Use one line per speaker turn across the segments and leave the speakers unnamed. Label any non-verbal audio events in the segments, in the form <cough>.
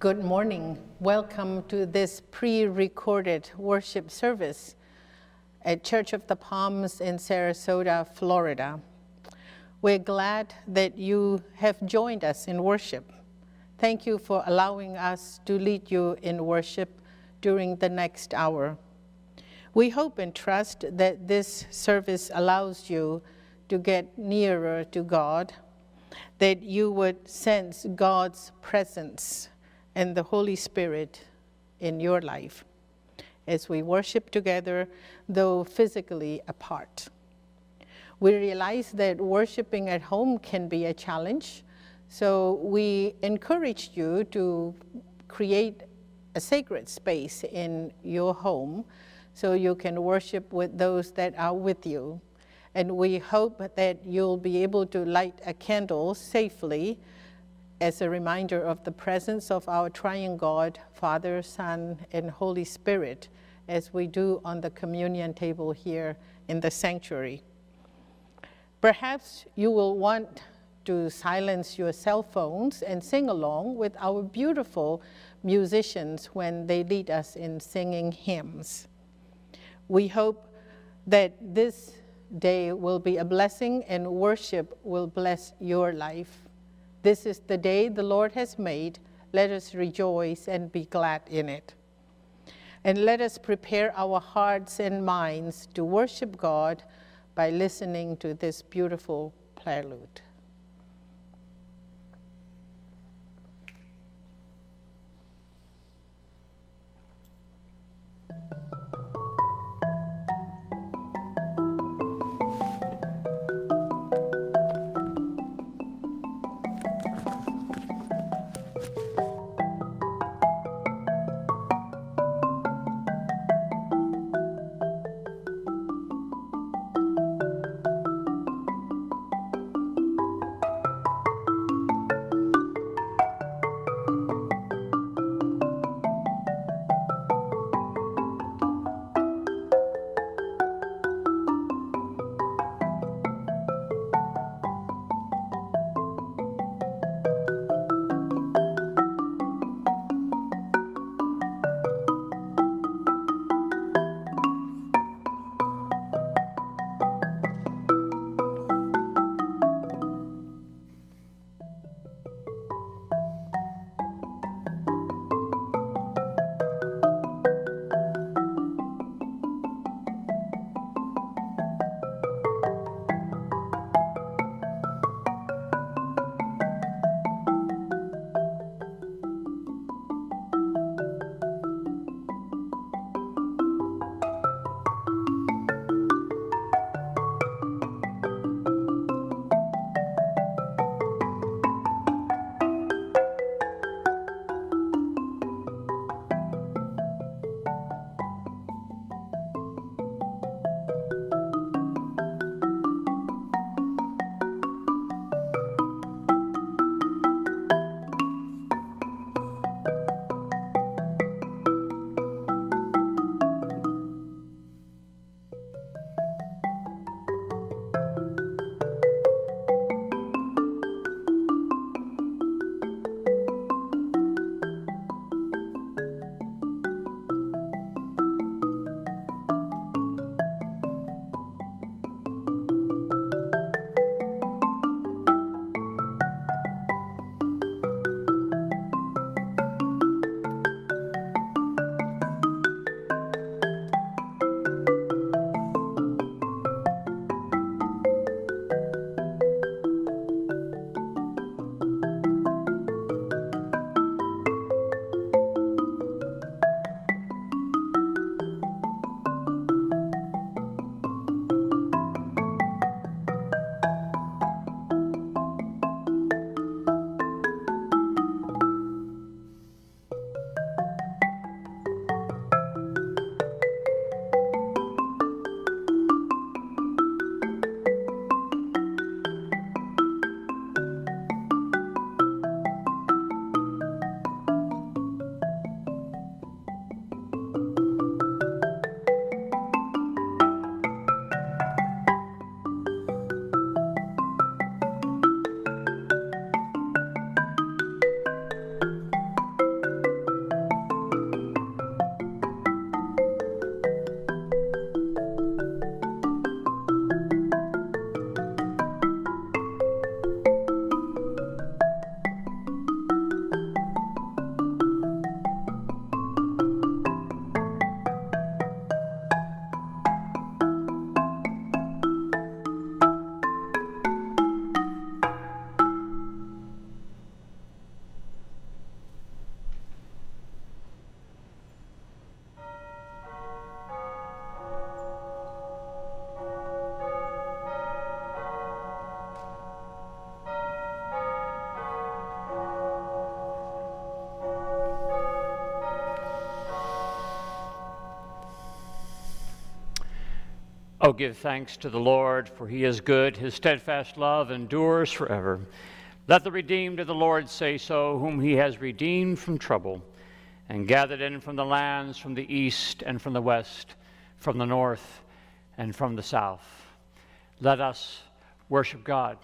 Good morning. Welcome to this pre recorded worship service at Church of the Palms in Sarasota, Florida. We're glad that you have joined us in worship. Thank you for allowing us to lead you in worship during the next hour. We hope and trust that this service allows you to get nearer to God, that you would sense God's presence and the Holy Spirit in your life as we worship together, though physically apart. We realize that worshiping at home can be a challenge, so we encourage you to create a sacred space in your home so you can worship with those that are with you. And we hope that you'll be able to light a candle safely as a reminder of the presence of our triune God, Father, Son, and Holy Spirit, as we do on the communion table here in the sanctuary. Perhaps you will want to silence your cell phones and sing along with our beautiful musicians when they lead us in singing hymns. We hope that this day will be a blessing and worship will bless your life. This is the day the Lord has made. Let us rejoice and be glad in it. And let us prepare our hearts and minds to worship God by listening to this beautiful prelude.
Give thanks to the Lord, for he is good. His steadfast love endures forever. Let the redeemed of the Lord say so, whom he has redeemed from trouble and gathered in from the lands from the east and from the west, from the north and from the south. Let us worship God.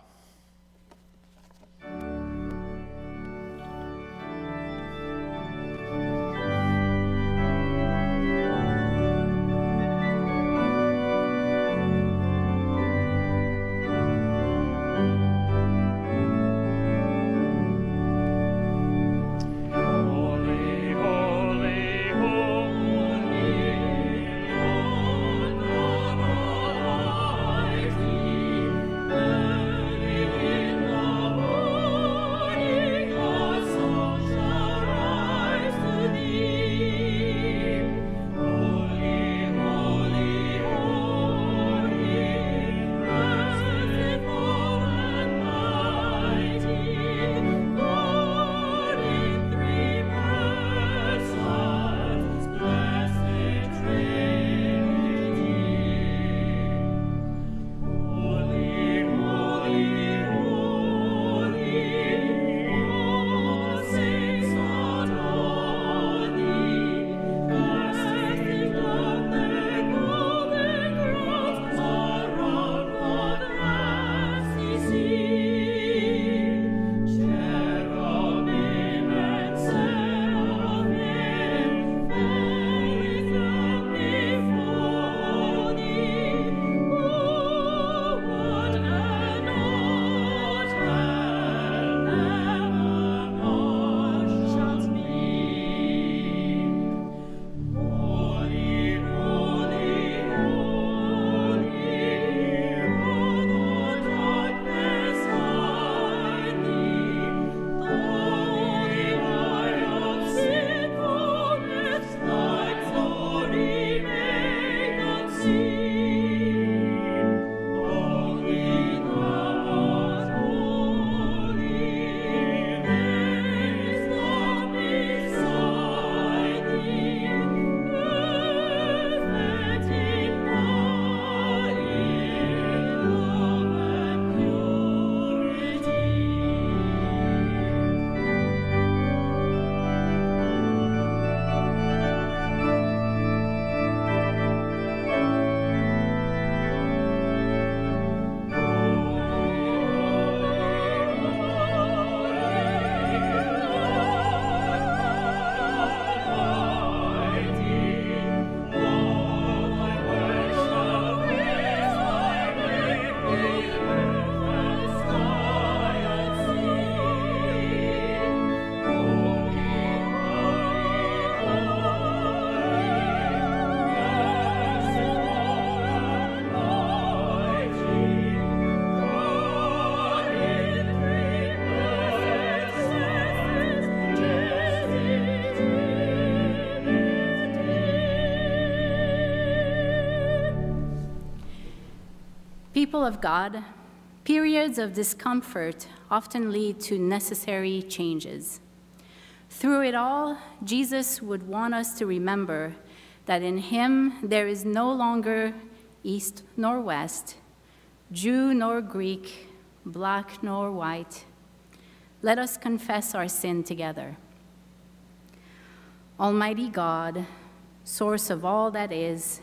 People of God, periods of discomfort often lead to necessary changes. Through it all, Jesus would want us to remember that in him there is no longer east nor west, Jew nor Greek, black nor white. Let us confess our sin together. Almighty God, source of all that is,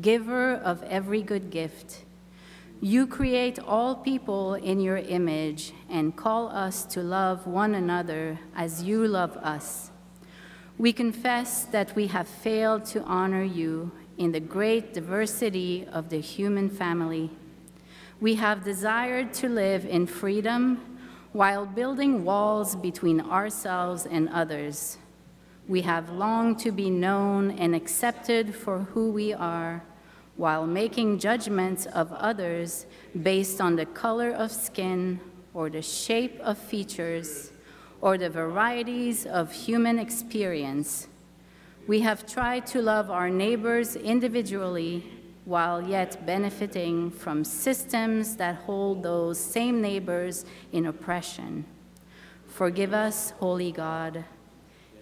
giver of every good gift, you create all people in your image and call us to love one another as you love us. We confess that we have failed to honor you in the great diversity of the human family. We have desired to live in freedom while building walls between ourselves and others. We have longed to be known and accepted for who we are while making judgments of others based on the color of skin or the shape of features or the varieties of human experience. We have tried to love our neighbors individually while yet benefiting from systems that hold those same neighbors in oppression. Forgive us, Holy God.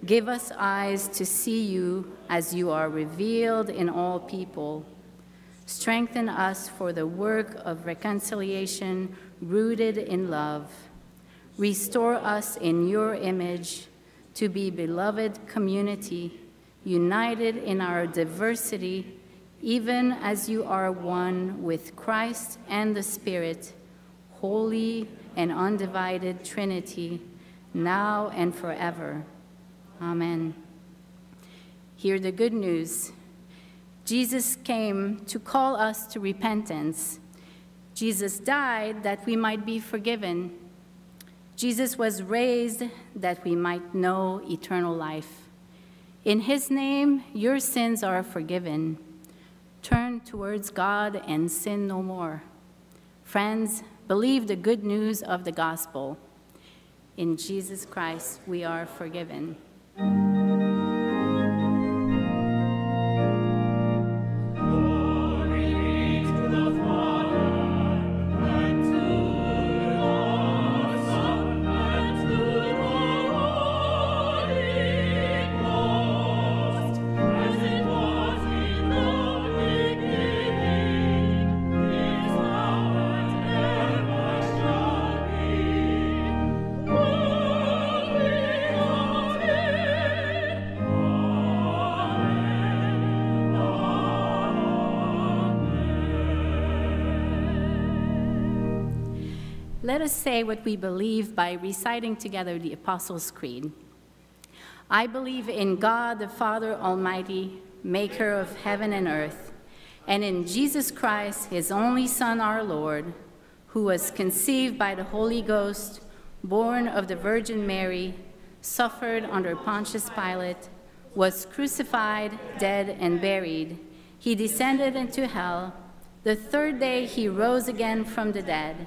Give us eyes to see you as you are revealed in all people Strengthen us for the work of reconciliation rooted in love. Restore us in your image to be beloved community, united in our diversity, even as you are one with Christ and the Spirit, holy and undivided Trinity, now and forever. Amen. Hear the good news. Jesus came to call us to repentance. Jesus died that we might be forgiven. Jesus was raised that we might know eternal life. In his name, your sins are forgiven. Turn towards God and sin no more. Friends, believe the good news of the gospel. In Jesus Christ, we are forgiven. Let us say what we believe by reciting together the Apostles' Creed. I believe in God the Father Almighty, maker of heaven and earth, and in Jesus Christ, his only Son, our Lord, who was conceived by the Holy Ghost, born of the Virgin Mary, suffered under Pontius Pilate, was crucified, dead, and buried. He descended into hell. The third day he rose again from the dead.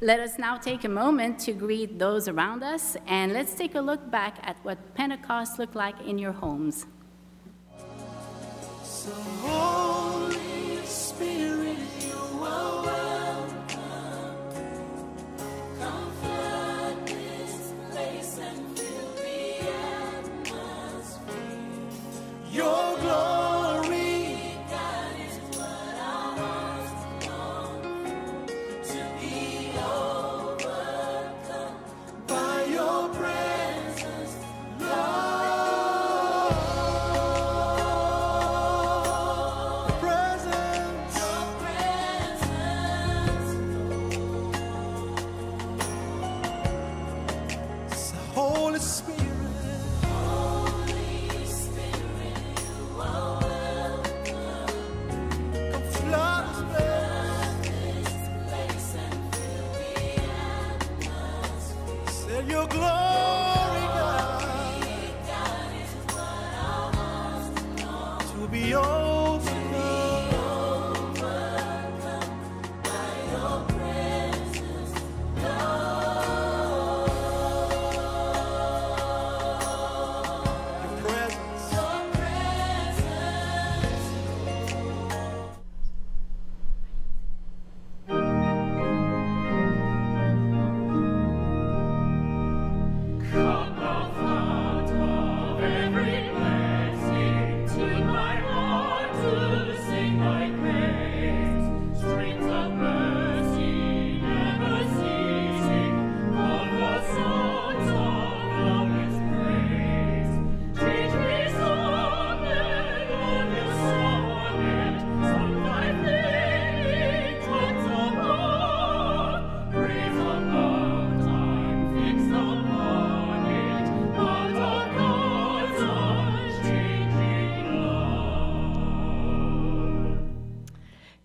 Let us now take a moment to greet those around us, and let's take a look back at what Pentecost looked like in your homes. So Holy Spirit, you are Your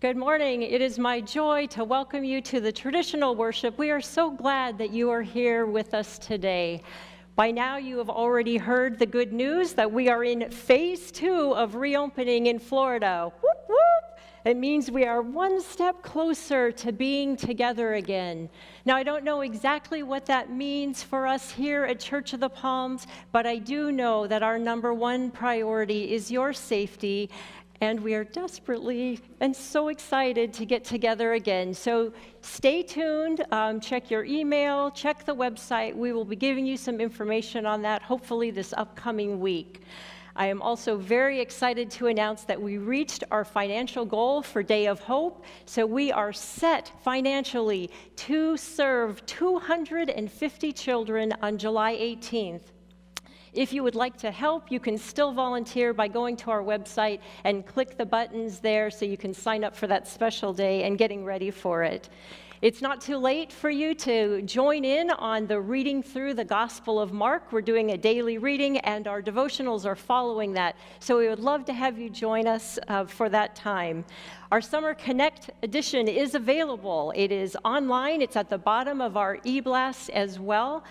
Good morning. It is my joy to welcome you to the traditional worship. We are so glad that you are here with us today. By now, you have already heard the good news that we are in phase two of reopening in Florida. Whoop, whoop. It means we are one step closer to being together again. Now, I don't know exactly what that means for us here at Church of the Palms, but I do know that our number one priority is your safety and we are desperately and so excited to get together again. So stay tuned, um, check your email, check the website. We will be giving you some information on that hopefully this upcoming week. I am also very excited to announce that we reached our financial goal for Day of Hope. So we are set financially to serve 250 children on July 18th. If you would like to help, you can still volunteer by going to our website and click the buttons there so you can sign up for that special day and getting ready for it. It's not too late for you to join in on the reading through the Gospel of Mark. We're doing a daily reading, and our devotionals are following that. So we would love to have you join us uh, for that time. Our Summer Connect edition is available. It is online, it's at the bottom of our e blast as well.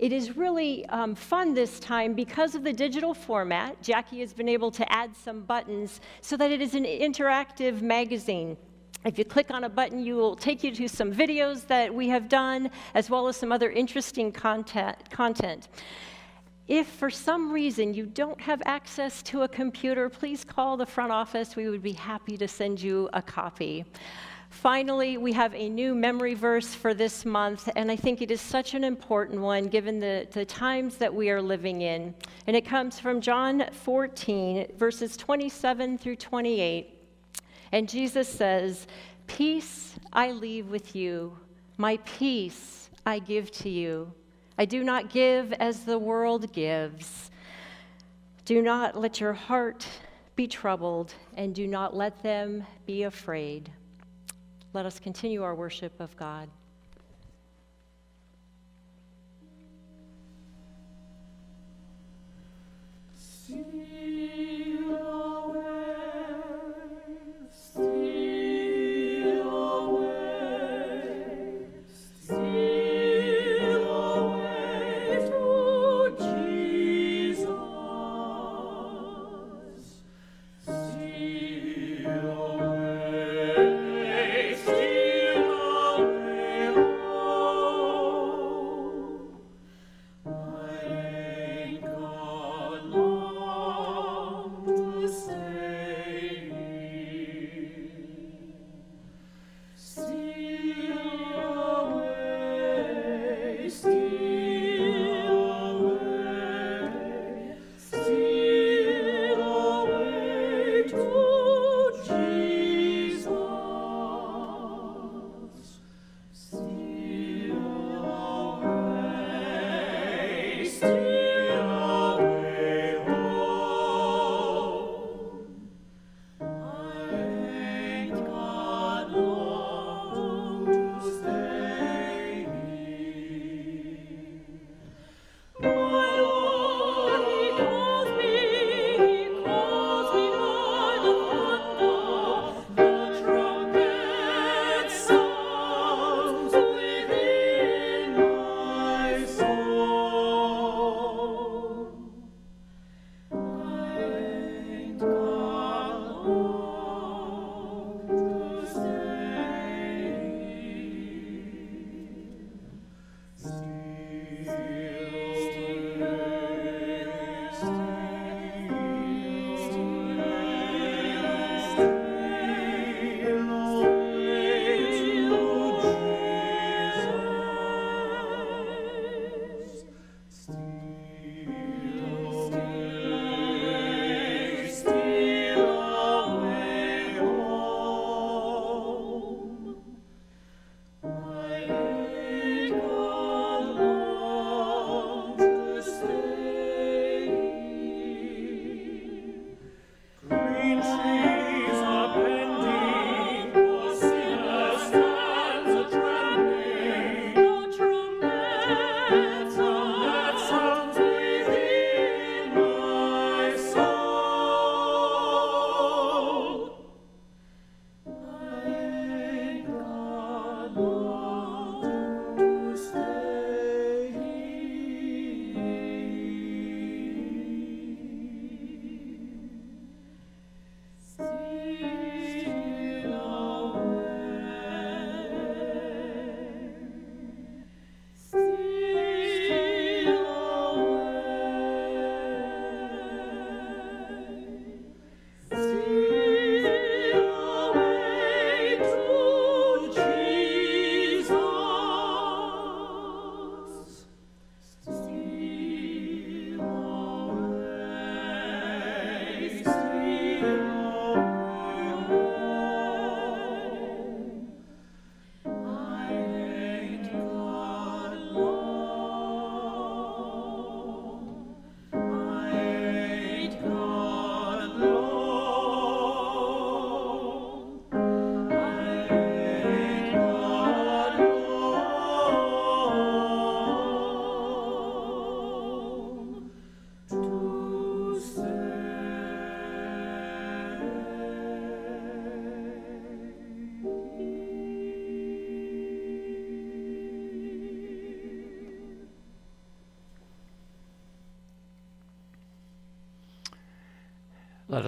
It is really um, fun this time because of the digital format. Jackie has been able to add some buttons so that it is an interactive magazine. If you click on a button, you will take you to some videos that we have done, as well as some other interesting content. content. If for some reason you don't have access to a computer, please call the front office. We would be happy to send you a copy. Finally, we have a new memory verse for this month, and I think it is such an important one given the, the times that we are living in. And it comes from John 14, verses 27 through 28. And Jesus says, Peace I leave with you, my peace I give to you. I do not give as the world gives. Do not let your heart be troubled, and do not let them be afraid. Let us continue our worship of God.
See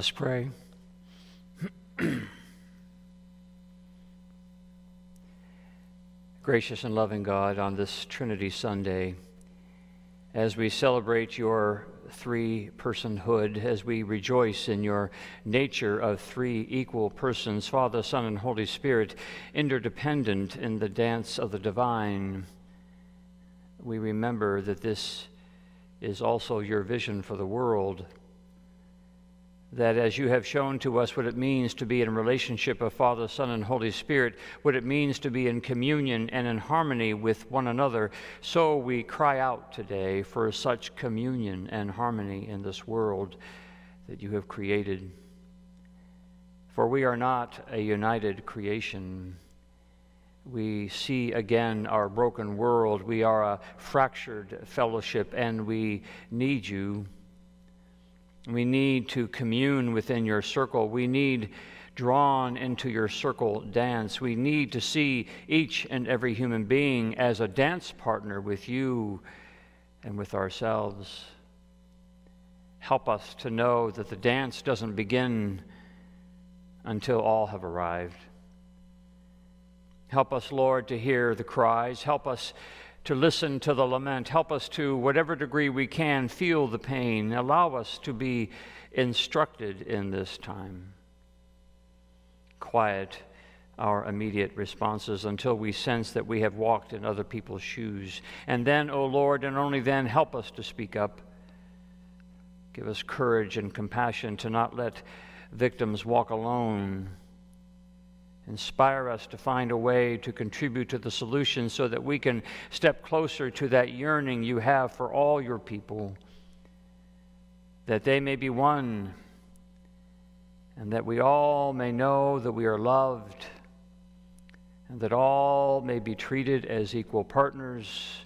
us pray. <clears throat> Gracious and loving God, on this Trinity Sunday, as we celebrate your three personhood, as we rejoice in your nature of three equal persons Father, Son, and Holy Spirit, interdependent in the dance of the divine, we remember that this is also your vision for the world that as you have shown to us what it means to be in relationship of Father, Son, and Holy Spirit, what it means to be in communion and in harmony with one another, so we cry out today for such communion and harmony in this world that you have created. For we are not a united creation. We see again our broken world. We are a fractured fellowship, and we need you. We need to commune within your circle. We need drawn into your circle dance. We need to see each and every human being as a dance partner with you and with ourselves. Help us to know that the dance doesn't begin until all have arrived. Help us, Lord, to hear the cries. Help us to listen to the lament. Help us to, whatever degree we can, feel the pain. Allow us to be instructed in this time. Quiet our immediate responses until we sense that we have walked in other people's shoes. And then, O oh Lord, and only then, help us to speak up. Give us courage and compassion to not let victims walk alone Inspire us to find a way to contribute to the solution so that we can step closer to that yearning you have for all your people, that they may be one, and that we all may know that we are loved, and that all may be treated as equal partners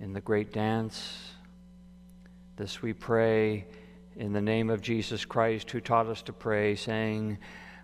in the great dance. This we pray in the name of Jesus Christ, who taught us to pray, saying,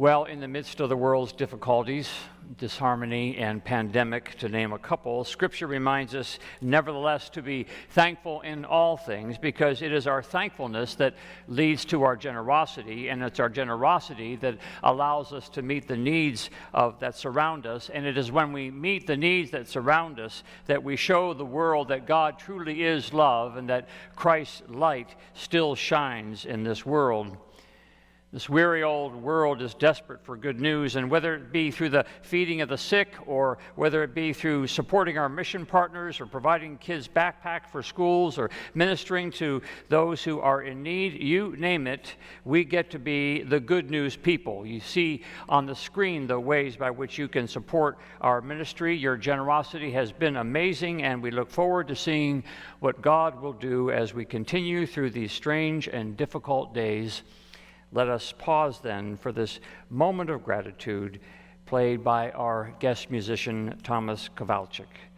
Well, in the midst of the world's difficulties, disharmony, and pandemic, to name a couple, Scripture reminds us, nevertheless, to be thankful in all things because it is our thankfulness that leads to our generosity, and it's our generosity that allows us to meet the needs of, that surround us. And it is when we meet the needs that surround us that we show the world that God truly is love and that Christ's light still shines in this world. This weary old world is desperate for good news, and whether it be through the feeding of the sick, or whether it be through supporting our mission partners, or providing kids' backpack for schools, or ministering to those who are in need, you name it, we get to be the good news people. You see on the screen the ways by which you can support our ministry. Your generosity has been amazing, and we look forward to seeing what God will do as we continue through these strange and difficult days. Let us pause then for this moment of gratitude played by our guest musician, Thomas Kowalczyk.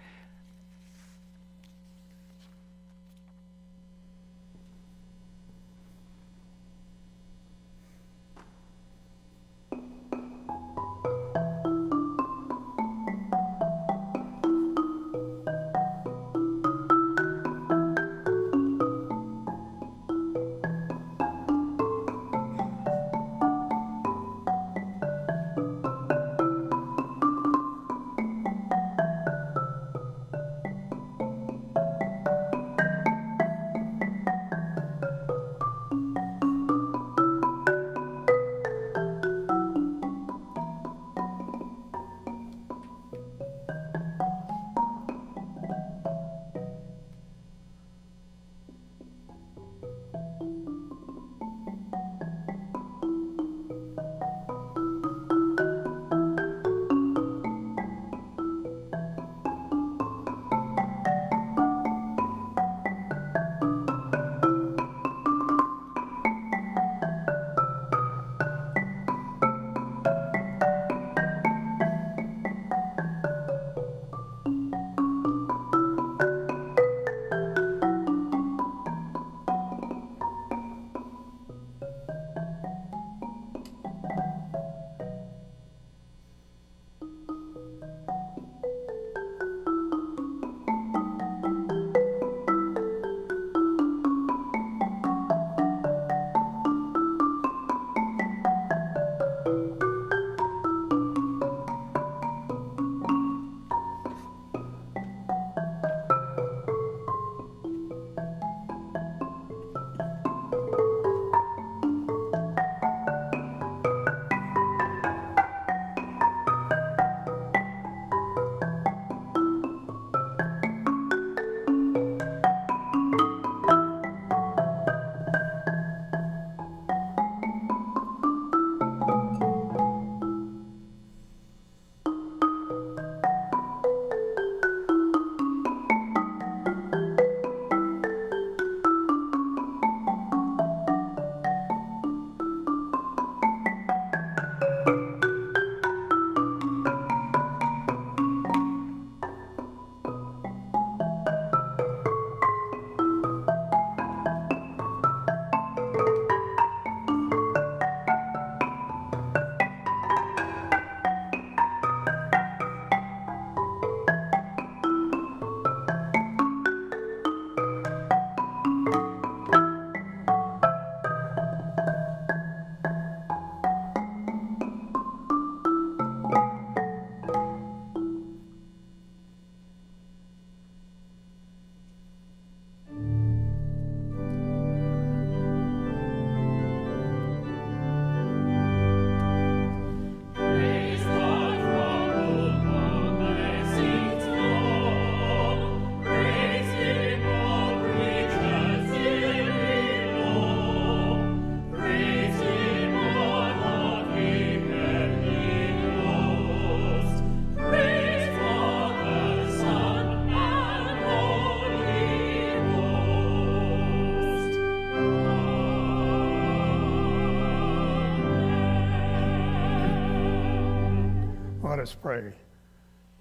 Us pray.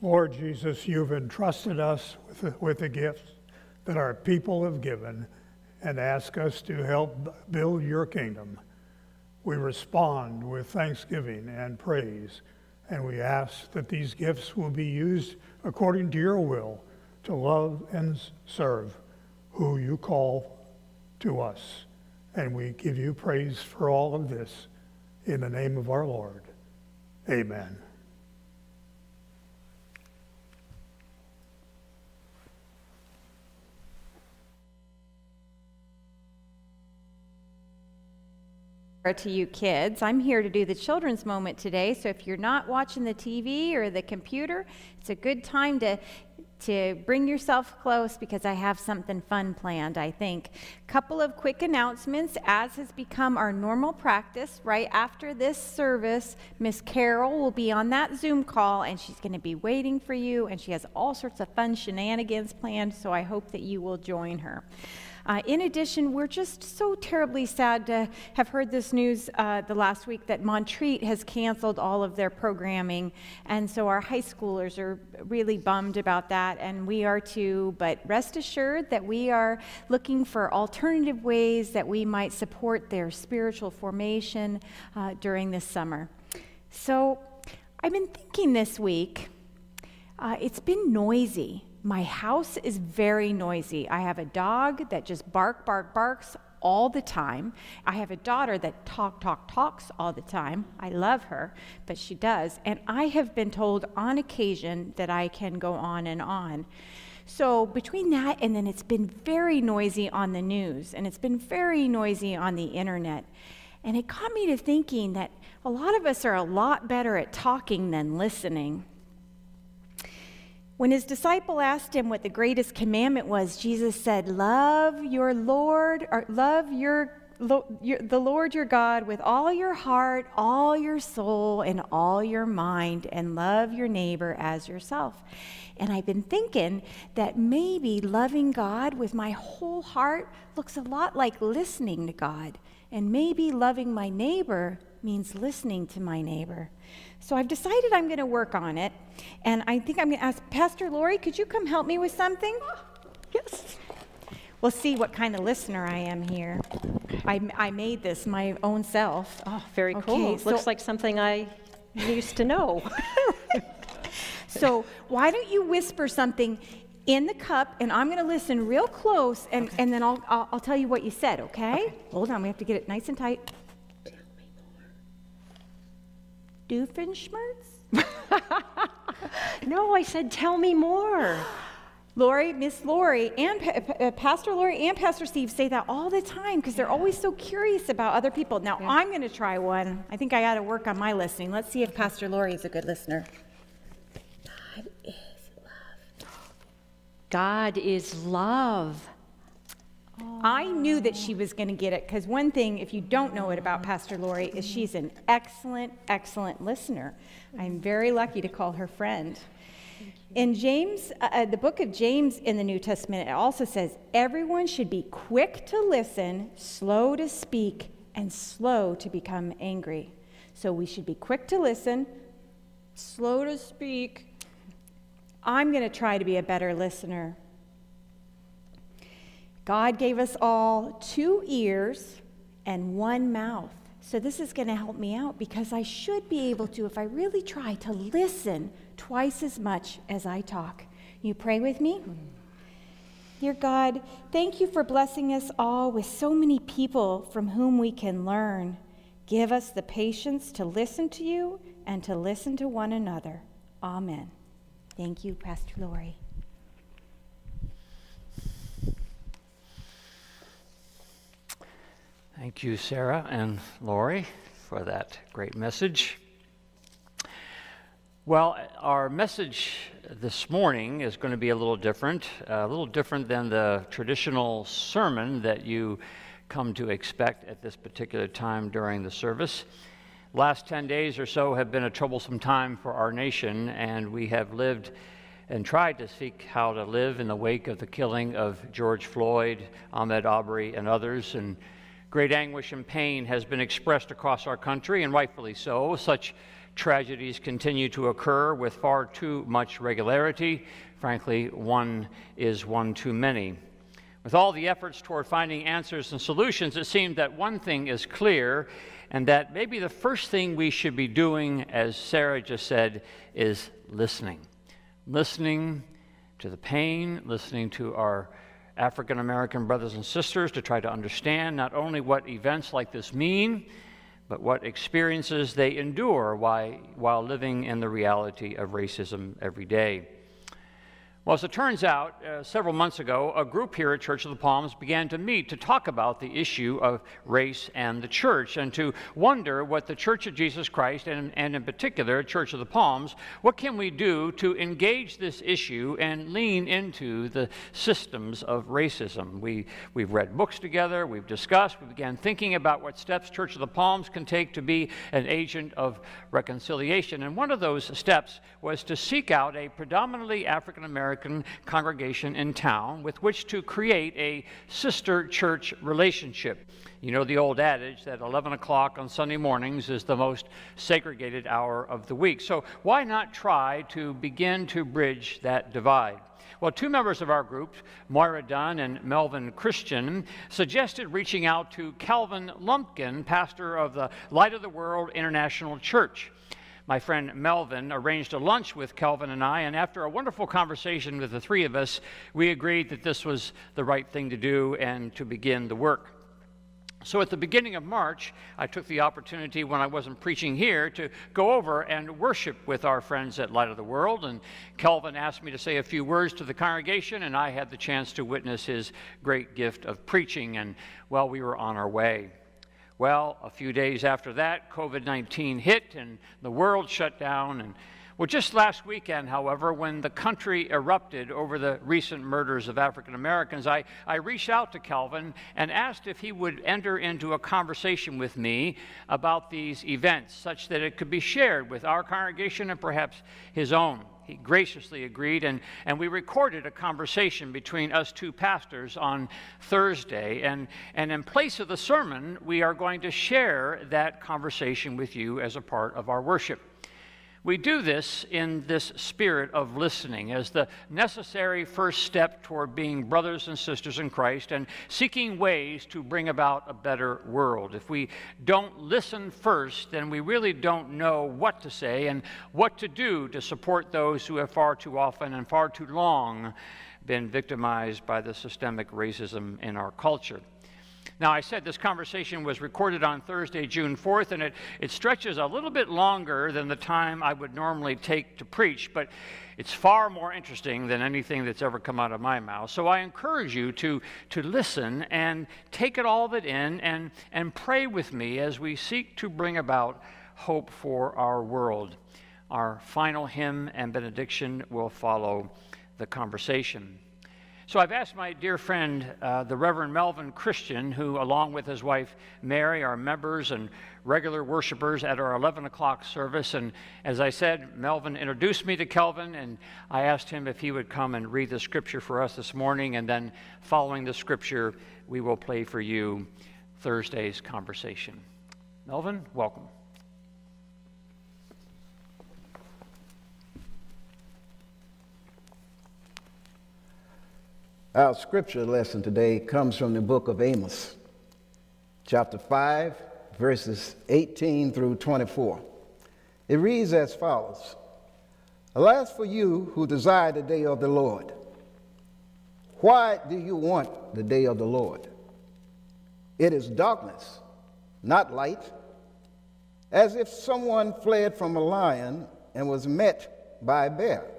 Lord Jesus, you've entrusted us with the, with the gifts that our people have given and ask us to help build your kingdom. We respond with thanksgiving and praise, and we ask that these gifts will be used according to your will to love and serve who you call to us. And we give you praise for all of this in the name of our Lord. Amen.
To you kids. I'm here to do the children's moment today, so if you're not watching the TV or the computer, it's a good time to to bring yourself close because I have something fun planned, I think. Couple of quick announcements as has become our normal practice. Right after this service, Miss Carol will be on that Zoom call and she's going to be waiting for you and she has all sorts of fun shenanigans planned, so I hope that you will join her. Uh, in addition, we're just so terribly sad to have heard this news uh, the last week that Montreat has canceled all of their programming. And so our high schoolers are really bummed about that, and we are too. But rest assured that we are looking for alternative ways that we might support their spiritual formation uh, during this summer. So I've been thinking this week, uh, it's been noisy my house is very noisy. I have a dog that just bark, bark, barks all the time. I have a daughter that talk, talk, talks all the time. I love her, but she does. And I have been told on occasion that I can go on and on. So, between that and then it's been very noisy on the news and it's been very noisy on the internet. And it got me to thinking that a lot of us are a lot better at talking than listening. When his disciple asked him what the greatest commandment was, Jesus said, Love your Lord, or love your, your, the Lord your God with all your heart, all your soul, and all your mind, and love your neighbor as yourself. And I've been thinking that maybe loving God with my whole heart looks a lot like listening to God. And maybe loving my neighbor means listening to my neighbor. So I've decided I'm going to work on it. And I think I'm going to ask Pastor Lori, could you come help me with something? Yes. We'll see what kind of listener I am here. I, I made this my own self.
Oh, very okay, cool. So Looks like something I used to know. <laughs>
so why don't you whisper something in the cup, and I'm going to listen real close, and, okay. and then I'll, I'll, I'll, tell you what you said, okay? okay? Hold on, we have to get it nice and tight. Doofenshmirtz? <laughs>
no, I said, tell me more.
Lori, Miss Lori, and pa- uh, Pastor Lori and Pastor Steve say that all the time because they're always so curious about other people. Now, yeah. I'm going to try one. I think I got to work on my listening. Let's see if Pastor Lori is a good listener.
God is love.
God is love.
I knew that she was going to get it because one thing, if you don't know it about Pastor Lori, is she's an excellent, excellent listener. I'm very lucky to call her friend. In James, uh, uh, the book of James in the New Testament, it also says everyone should be quick to listen, slow to speak, and slow to become angry. So we should be quick to listen, slow to speak. I'm going to try to be a better listener. God gave us all two ears and one mouth. So this is going to help me out because I should be able to, if I really try, to listen twice as much as I talk. You pray with me? Dear God, thank you for blessing us all with so many people from whom we can learn. Give us the patience to listen to you and to listen to one another. Amen. Thank you, Pastor Lori.
Thank you, Sarah and Lori, for that great message. Well, our message this morning is going to be a little different, a little different than the traditional sermon that you come to expect at this particular time during the service. Last 10 days or so have been a troublesome time for our nation, and we have lived and tried to seek how to live in the wake of the killing of George Floyd, Ahmaud Arbery, and others. And Great anguish and pain has been expressed across our country, and rightfully so. Such
tragedies continue to occur with far too much regularity. Frankly, one is one too many. With all the efforts toward finding answers and solutions, it seemed that one thing is clear, and that maybe the first thing we should be doing, as Sarah just said, is listening. Listening to the pain, listening to our African American brothers and sisters to try to understand not only what events like this mean, but what experiences they endure while, while living in the reality of racism every day. Well, as it turns out, uh, several months ago, a group here at Church of the Palms began to meet to talk about the issue of race and the church and to wonder what the Church of Jesus Christ, and, and in particular, Church of the Palms, what can we do to engage this issue and lean into the systems of racism? We, we've read books together, we've discussed, we began thinking about what steps Church of the Palms can take to be an agent of reconciliation. And one of those steps was to seek out a predominantly African American American congregation in town with which to create a sister church relationship. You know the old adage that 11 o'clock on Sunday mornings is the most segregated hour of the week. So why not try to begin to bridge that divide? Well, two members of our group, Moira Dunn and Melvin Christian, suggested reaching out to Kelvin Lumpkin, pastor of the Light of the World International Church my friend Melvin arranged a lunch with Kelvin and I, and after a wonderful conversation with the three of us, we agreed that this was the right thing to do and to begin the work. So at the beginning of March, I took the opportunity when I wasn't preaching here to go over and worship with our friends at Light of the World. And Kelvin asked me to say a few words to the congregation, and I had the chance to witness his great gift of preaching. And well, we were on our way. Well, a few days after that, COVID 19 hit and the world shut down. And well, just last weekend, however, when the country erupted over the recent murders of African Americans, I, I reached out to Kelvin and asked if he would enter into a conversation with me about these events, such that it could be shared with our congregation and perhaps his own he graciously agreed, and, and we recorded a conversation between us two pastors on Thursday. And, and in place of the sermon, we are going to share that conversation with you as a part of our worship. We do this in this spirit of listening as the necessary first step toward being brothers and sisters in Christ and seeking ways to bring about a better world. If we don't listen first, then we really don't know what to say and what to do to support those who have far too often and far too long been victimized by the systemic racism in our culture. Now, I said this conversation was recorded on Thursday, June 4th, and it, it stretches a little bit longer than the time I would normally take to preach, but it's far more interesting than anything that's ever come out of my mouth. So I encourage you to, to listen and take it all of it in and, and pray with me as we seek to bring about hope for our world. Our final hymn and benediction will follow the conversation. So I've asked my dear friend, uh, the Reverend Melvin Christian, who, along with his wife Mary, are members and regular worshipers at our 11 o'clock service. And as I said, Melvin introduced me to Kelvin, and I asked him if he would come and read the scripture for us this morning. And then, following the scripture, we will play for you Thursday's conversation. Melvin, welcome.
Our scripture lesson today comes from the book of Amos, chapter 5, verses 18 through 24. It reads as follows Alas for you who desire the day of the Lord. Why do you want the day of the Lord? It is darkness, not light, as if someone fled from a lion and was met by a bear.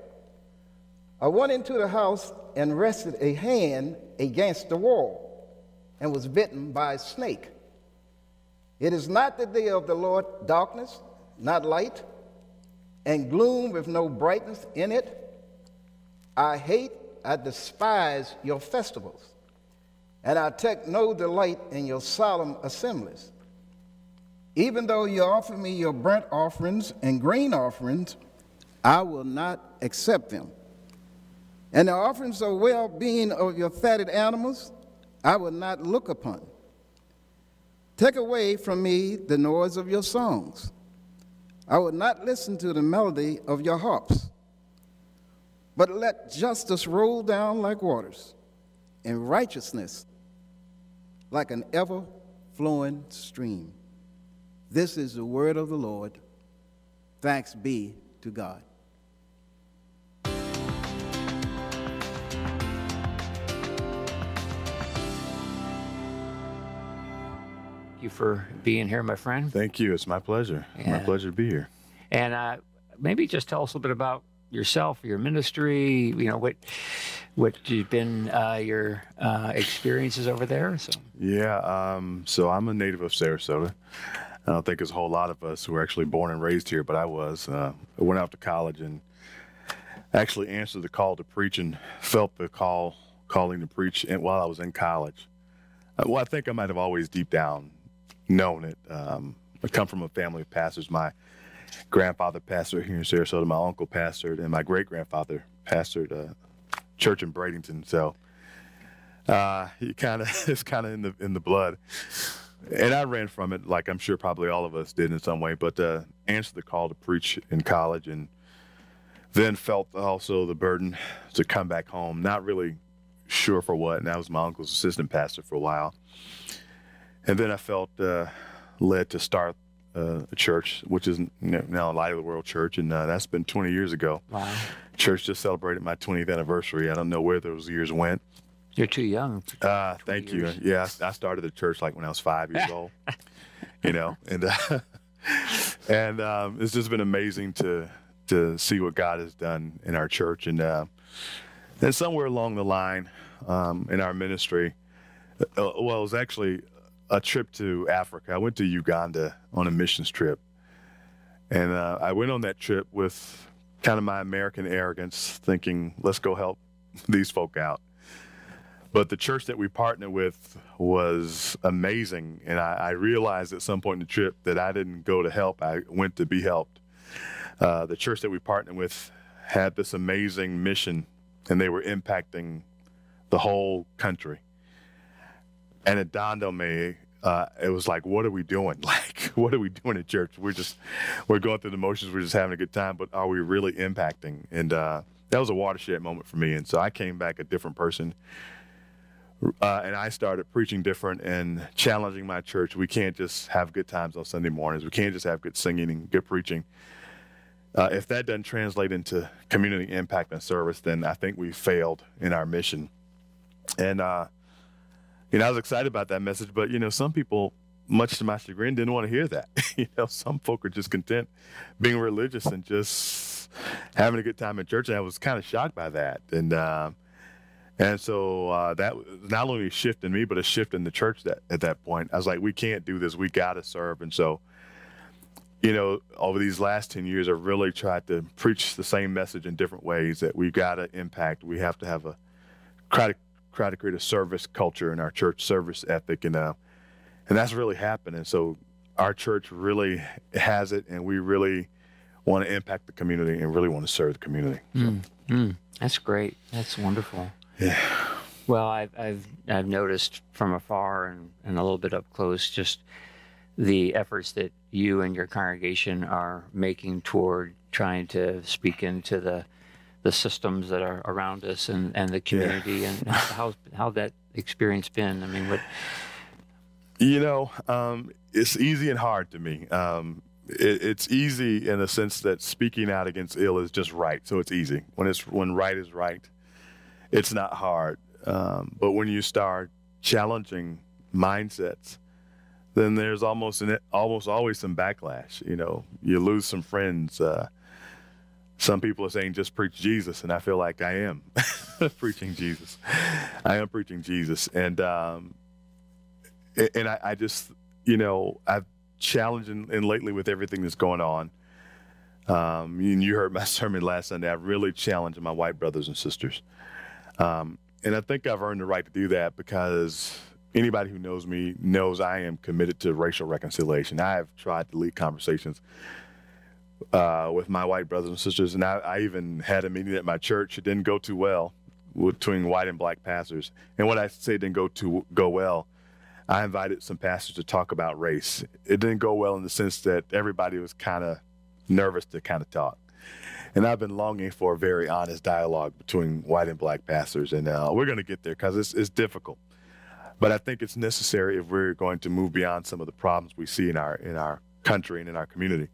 I went into the house and rested a hand against the wall and was bitten by a snake. It is not the day of the Lord darkness, not light, and gloom with no brightness in it. I hate, I despise your festivals, and I take no delight in your solemn assemblies. Even though you offer me your burnt offerings and grain offerings, I will not accept them. And the offerings of well being of your fatted animals, I will not look upon. Take away from me the noise of your songs. I will not listen to the melody of your harps, but let justice roll down like waters, and righteousness like an ever flowing stream. This is the word of the Lord. Thanks be to God.
You for being here, my friend.
Thank you. It's my pleasure.
Yeah.
My pleasure to be here.
And uh, maybe just tell us a little bit about yourself, your ministry. You know what what you've been uh, your uh, experiences over there. So
Yeah. Um, so I'm a native of Sarasota. I don't think there's a whole lot of us who were actually born and raised here, but I was. Uh, I went out to college and actually answered the call to preach and felt the call calling to preach and while I was in college. Uh, well, I think I might have always deep down known it. Um, I come from a family of pastors. My grandfather pastored here in Sarasota. My uncle pastored, and my great grandfather pastored a church in Bradenton. So uh, he kind of it's kind of in the in the blood. And I ran from it, like I'm sure probably all of us did in some way. But uh, answered the call to preach in college, and then felt also the burden to come back home. Not really sure for what. And I was my uncle's assistant pastor for a while. And then I felt uh, led to start uh, a church, which is now Light of the World Church, and uh, that's been 20 years ago.
wow,
Church just celebrated my 20th anniversary. I don't know where those years went.
you're too young.
Uh, thank you. Yeah, I I started the church like when I was five years old. <laughs> You know, and uh, and um, it's just been amazing to to see what God has done in our church, and uh, then somewhere along the line um, in our ministry, uh, well, it was actually a trip to Africa. I went to Uganda on a missions trip, and uh, I went on that trip with kind of my American arrogance, thinking, "Let's go help <laughs> these folk out." But the church that we partnered with was amazing. And I, I realized at some point in the trip that I didn't go to help, I went to be helped. Uh, the church that we partnered with had this amazing mission, and they were impacting the whole country. And it dawned on me, uh, it was like, what are we doing? <laughs> Like, what are we doing at church? We're just, we're going through the motions, we're just having a good time, but are we really impacting? And uh, that was a watershed moment for me. And so I came back a different person uh, and I started preaching different and challenging my church. We can't just have good times on Sunday mornings. We can't just have good singing and good preaching. Uh, if that doesn't translate into community impact and service, then I think we failed in our mission. And uh, you know, I was excited about that message, but you know, some people, much to my chagrin, didn't want to hear that. <laughs> you know, some folk are just content being religious and just having a good time in church. And I was kind of shocked by that. And um, and so uh, that not only a shift in me, but a shift in the church that at that point. I was like, we can't do this. We got to serve. And so, you know, over these last 10 years, I've really tried to preach the same message in different ways that we've got to impact. We have to have a try to, try to create a service culture in our church, service ethic. And, uh, and that's really happened. And so our church really has it, and we really want to impact the community and really want to serve the community. So,
Mm, that's great. That's wonderful.
yeah.
Well, I've, I've, I've noticed from afar and, and a little bit up close just the efforts that you and your congregation are making toward trying to speak into the the systems that are around us and, and the community and <laughs> how how that experience been. I mean, what
You know, um, it's easy and hard to me. Um, it, it's easy in the sense that speaking out against ill is just right, so it's easy. When it's when right is right, it's not hard. Um, but when you start challenging mindsets, then there's almost an, almost always some backlash. You know, you lose some friends. Uh, some people are saying just preach Jesus, and I feel like I am <laughs> preaching Jesus. I am preaching Jesus, and um, and I, I just you know I've challenged and, lately with everything that's going on. Um, and you heard my <laughs> sermon last Sunday. I really challenged my white brothers and sisters, um, and I think I've earned the right to do that because anybody who knows me knows I am committed to racial reconciliation. I have tried to lead conversations uh, with my white brothers and sisters, and I, I even had a meeting at my church. It didn't go too well between white and black pastors, and when I say didn't go too go well, I invited some pastors to talk about race. It didn't go well in the sense that everybody was kind of nervous to kind of talk. And I've been longing for a very honest dialogue between white and black pastors, and uh, we're going to get there because it's, it's difficult. But I think it's necessary if we're going to move beyond some of the problems we see in our in our country and in our community.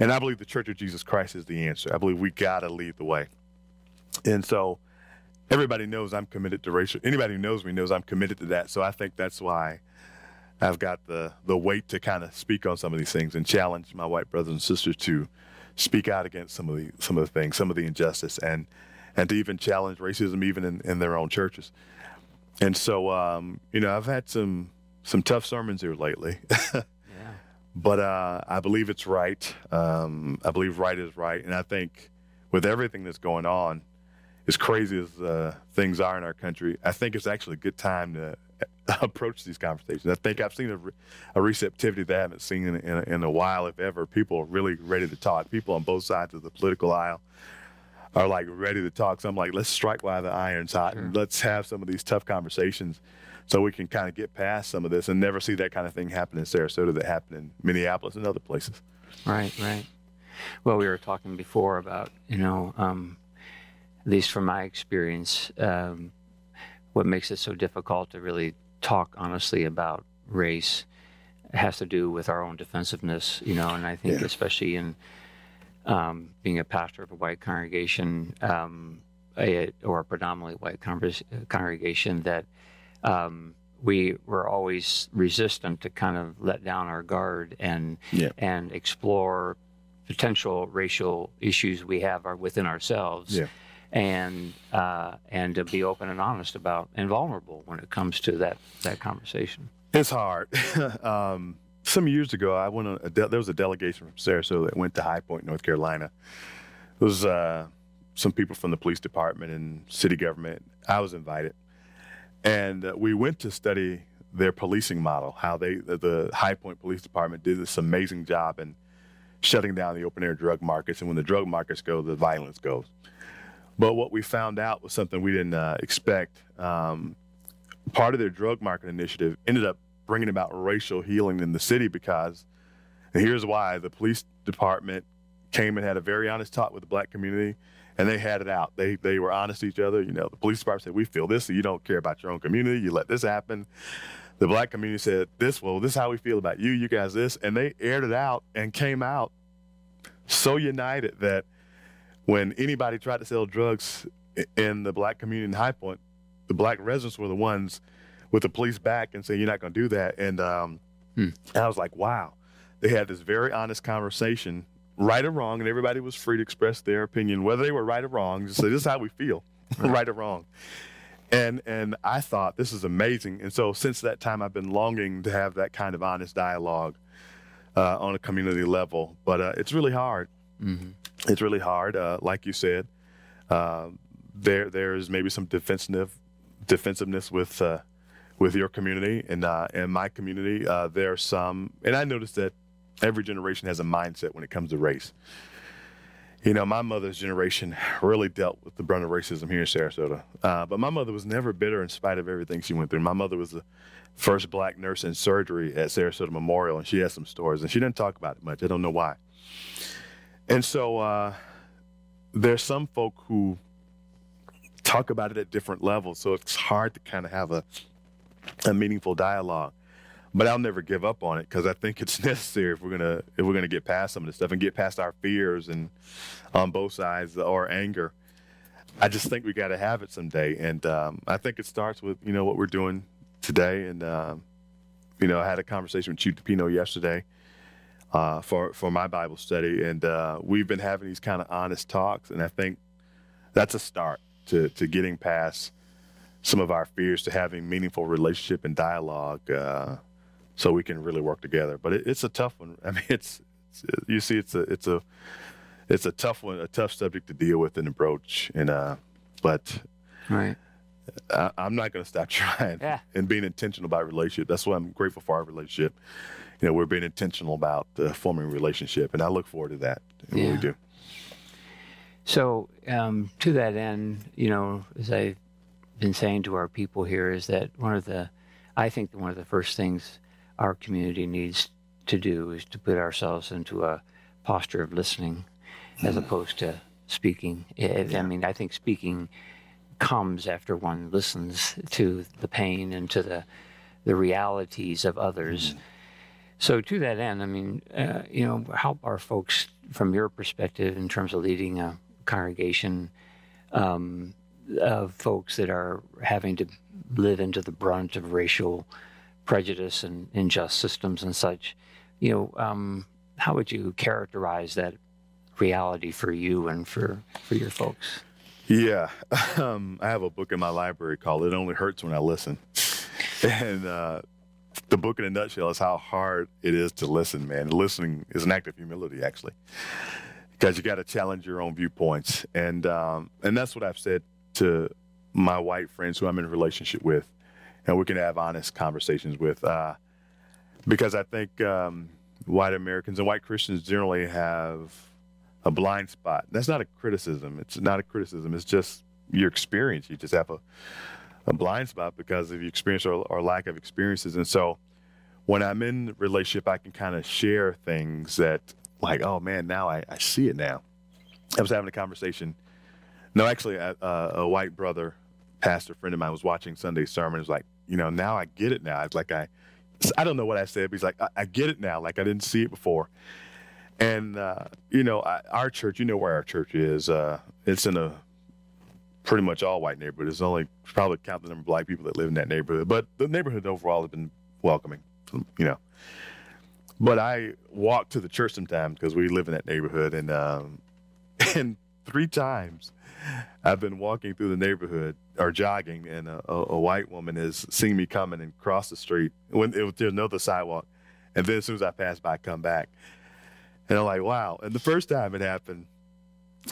And I believe the Church of Jesus Christ is the answer. I believe we got to lead the way. And so everybody knows I'm committed to racial. Anybody who knows me knows I'm committed to that. So I think that's why I've got the the weight to kind of speak on some of these things and challenge my white brothers and sisters to speak out against some of the some of the things, some of the injustice, and and to even challenge racism even in, in their own churches. And so, um, you know, I've had some some tough sermons here lately. <laughs> But uh, I believe it's right. Um, I believe right is right, and I think with everything that's going on, as crazy as uh, things are in our country, I think it's actually a good time to <laughs> approach these conversations. I think I've seen a, a receptivity that I haven't seen in, in, in, a while, if ever. People are really ready to talk. People on both sides of the political aisle are like ready to talk. So I'm like, let's strike while the iron's hot and let's have some of these tough conversations so we can kind of get past some of this and never see that kind of thing happen in Sarasota that happened in Minneapolis and other places.
Right, right. Well, we were talking before about, you know, um, at least from my experience, um, what makes it so difficult to really talk honestly about race has to do with our own defensiveness, you know, and I think yeah. especially in um, being a pastor of a white congregation um, a, or a predominantly white congregation that um, we were always resistant to kind of let down our guard and yeah. and explore potential racial issues we have are within ourselves. Yeah and uh, and to be open and honest about and vulnerable when it comes to that that conversation.
It's hard. <laughs> um, some years ago, I went on a de- there was a delegation from Sarasota that went to High Point, North Carolina. It was uh, some people from the police department and city government. I was invited, and uh, we went to study their policing model. How they the, High Point Police Department did this amazing job in shutting down the open air drug markets, and when the drug markets go, the violence goes. But what we found out was something we didn't uh, expect. Um, part of their drug market initiative ended up bringing about racial healing in the city because, and here's why the police department came and had a very honest talk with the black community and they had it out. They they were honest to each other. You know, the police department said, "We feel this. So you don't care about your own community. You let this happen." The black community said, "This. Well, this is how we feel about you. You guys this." And they aired it out and came out so united that when anybody tried to sell drugs in the black community in High Point, the black residents were the ones with the police back and saying, "You're not going to do that." And, um, hmm. and I was like, "Wow!" They had this very honest conversation, right or wrong, and everybody was free to express their opinion, whether they were right or wrong. Just say, "This is how we feel," <laughs> right or wrong. And and I thought this is amazing. And so since that time, I've been longing to have that kind of honest dialogue uh, on a community level. But uh, it's really hard. Mm-hmm it's really hard. Uh, like you said, uh, there there is maybe some defensive defensiveness with uh, with your community and uh, and my community. Uh, are some, and I noticed that every generation has a mindset when it comes to race. You know, my mother's generation really dealt with the brunt of racism here in Sarasota. Uh, but my mother was never bitter in spite of everything she went through. My mother was the first black nurse in surgery at Sarasota Memorial, and she has some stories, and she didn't talk about it much. I don't know why. And so uh, there's some folk who talk about it at different levels, so it's hard to kind of have a, a meaningful dialogue. But I'll never give up on it because I think it's <laughs> necessary if we're gonna if we're gonna get past some of this stuff and get past our fears and on both sides or anger. I just think we got to have it someday, and um, I think it starts with you know what we're doing today. And um, you know, I had a conversation with Chief DiPino yesterday uh, for for my Bible study, and uh, we've been having these kind of honest talks, and I think that's a start to to getting past some of our fears to having meaningful relationship and dialogue, uh, so we can really work together. But it, it's a tough one. <laughs> I mean, it's, it's, you see, it's a it's a it's a tough one, a tough subject to deal with and approach, and uh, but
right.
I, am not going to stop <laughs> trying
yeah.
and being intentional about relationship. That's why I'm grateful for our relationship you know, we're being intentional about uh, forming a relationship, and I look forward to that. Yeah. Really do.
So, um, to that end, you know, as I've been saying to our people here, is that one of the, I think one of the first things our community needs to do is to put ourselves into a posture of listening as opposed to speaking. I I mean, I think speaking comes after one listens to the pain and to the the realities of others. So to that end, I mean, uh, you know, help our folks from your perspective in terms of leading a congregation um, of folks that are having to live into the brunt of racial prejudice and unjust systems and such. You know, um, how would you characterize that reality for you and for for your folks?
Yeah, <laughs> um, I have a book in my library called "It Only Hurts When I Listen," <laughs> and uh, the book in a nutshell is how hard it is to listen. Man, listening is an act of humility, actually, because you got to challenge your own viewpoints, and um, and that's what I've said to my white friends who I'm in a relationship with, and we can have honest conversations with, uh, because I think um, white Americans and white Christians generally have a blind spot. That's not a criticism. It's not a criticism. It's just your experience. You just have a, a blind spot because of your experience or, or lack of experiences. And so when I'm in relationship, I can kind of share things that like, oh man, now I, I see it now. I was having a conversation. No, actually, a, a white brother, pastor friend of mine was watching Sunday sermon. Was like, you know, now I get it now. It's like I, I don't know what I said, but he's like, I, I get it now. Like I didn't see it before. And uh, you know, I, our church, you know where our church is. Uh, it's in a pretty much all white neighborhood. It's only probably count the number of black people that live in that neighborhood, but the neighborhood overall has been welcoming. You know, but I walk to the church sometimes because we live in that neighborhood, and um, <laughs> and three times <laughs> I've been walking through the neighborhood or jogging, and a, a, a white woman has seen me coming and cross the street when it, there's another sidewalk, and then as soon as I pass by, I come back. And I'm like, wow. And the first time it happened,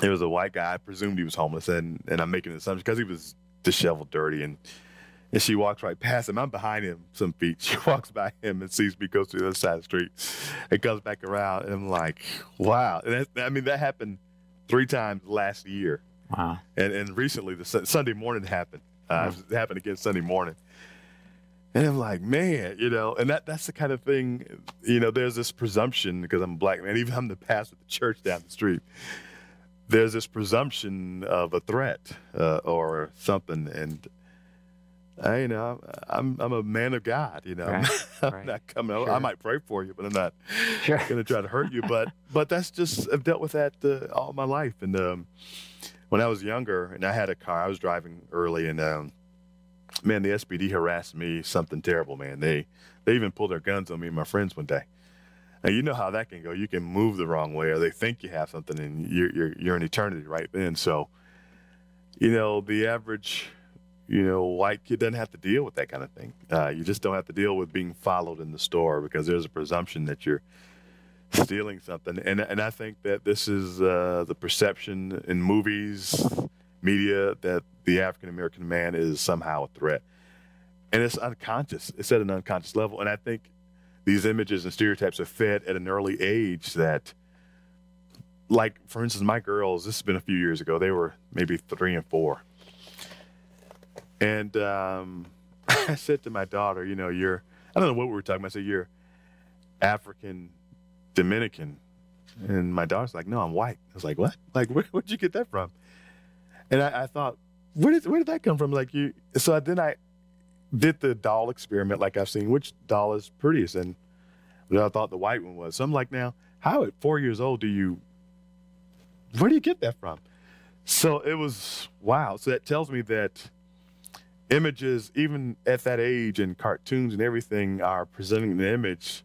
it was a white guy. I presumed he was homeless, and and I'm making an assumption because he was disheveled, dirty, and and she walks right past him. I'm behind him some feet. <laughs> She walks by him and sees me go to the other side of the street, and comes back around, and I'm like, wow. And that, I mean, that happened three times last year.
Wow.
And and recently, the Sunday morning happened. Uh, It happened again Sunday morning. And I'm like, man, you know, and that that's the kind of thing, you know, there's this presumption because I'm a black man, even I'm the pastor of the church down the street. There's this presumption of a threat uh, or something, and I, you know, I'm I'm a man of God, you know.
Right, <laughs>
I'm
right.
not coming.
Sure.
I might pray for you, but I'm not
Sure.
going to try to hurt you. But but that's just I've dealt with that uh, all my life. And um, when I was younger, and I had a car, I was driving early, and um, man, the SPD harassed me something terrible, man. They they even pulled their guns on me and my friends one day. And you know how that can go. You can move the wrong way, or they think you have something, and you're you're, you're in eternity right then. So, you know, the average, you know, white kid doesn't have to deal with that kind of thing. Uh, you just don't have to deal with being followed in the store because there's a presumption that you're stealing something. And and I think that this is uh, the perception in movies, media that the African American man is somehow a threat, and it's unconscious. It's at an unconscious level, and I think these images and stereotypes are fed at an early age that. Like, for instance, my girls, this has been a few years ago, they were maybe three and four. And um, <laughs> I said to my daughter, you know, you're, I don't know what we were talking about. I said, you're African Dominican. And my daughter's like, no, I'm white. I was like, what? Like, where, where'd you get that from? And I, I thought, where did, where did that come from? Like, you, so then I did the doll experiment, like I've seen, which doll is prettiest? And I thought the white one was. So I'm like, now, how at four years old do you, where do you get that from? So it was, wow. So that tells me that images, even at that age, and cartoons and everything are presenting an image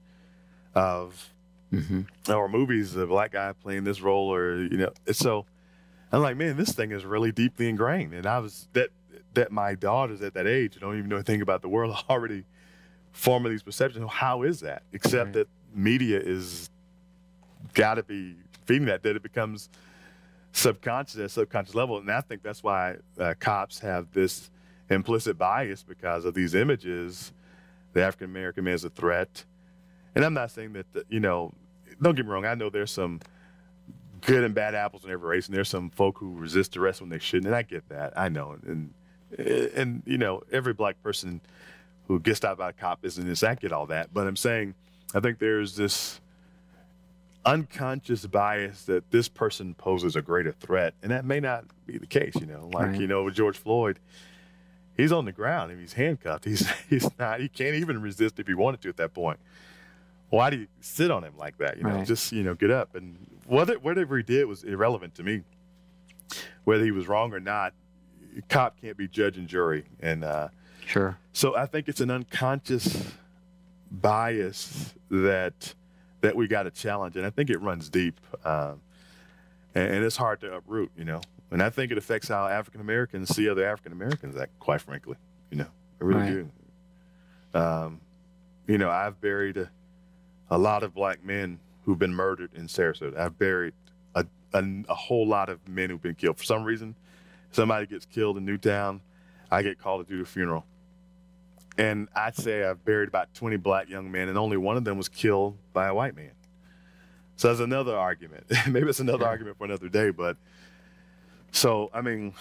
of or movies, a black guy playing this role, or you know. it's So I'm like, man, this thing is really deeply ingrained. And I was that that my daughters at that age don't even know anything about the world <laughs> already forming these perceptions. How is that? Except
Right.
that media is got to be feeding that. That it becomes subconscious at a subconscious level, and I think that's why uh, cops have this implicit bias because of these images. The African American man is a threat, and I'm not saying that the, you know. Don't get me wrong. I know there's some good and bad apples in every race, and there's some folk who resist arrest when they shouldn't, and I get that. I know, and and you know, every black person who gets stopped by a cop isn't get all that, but I'm saying, I think there's this unconscious bias that this person poses a greater threat, and that may not be the case. You know, like
Right.
you know with George Floyd, he's on the ground and he's handcuffed. He's <laughs> he's not. He can't even resist if he wanted to at that point. Why do you sit on him like that? You know,
Right.
just you know, get up and whether whatever he did was irrelevant to me. Whether he was wrong or not, cop can't be judge and jury, and uh,
Sure.
so I think it's an unconscious bias that that we got to challenge, and I think it runs deep, um, and, and it's hard to uproot, you know. And I think it affects how African Americans see other African Americans. Act, quite frankly, you know, I really
Right.
do. Um, you know, I've buried a, a lot of black men who've been murdered in Sarasota. I've buried a, a, a whole lot of men who've been killed. For some reason, somebody gets killed in Newtown, I get called to do the funeral. And I'd say I've buried about 20 black young men, and only one of them was killed by a white man. So that's another argument. <laughs> Maybe it's another argument for another day, but so, I mean,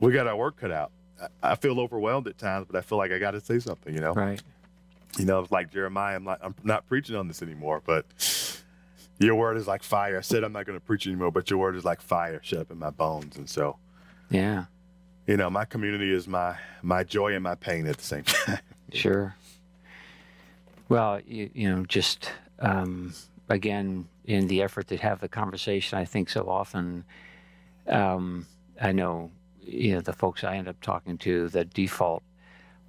we got our work cut out. I- I feel overwhelmed at times, but I feel like I got to say something, you know?
Right.
You know, it's like Jeremiah, I'm, not I'm not preaching on this anymore, but your word is like fire. I said I'm not going to preach anymore, but your word is like fire shut up in my bones. And so,
Yeah.
you know, my community is my my joy and my pain at the same <laughs> time.
Sure. Well, you, you know, just um, again, in the effort to have the conversation, I think so often, um, I know, you know, the folks I end up talking to, the default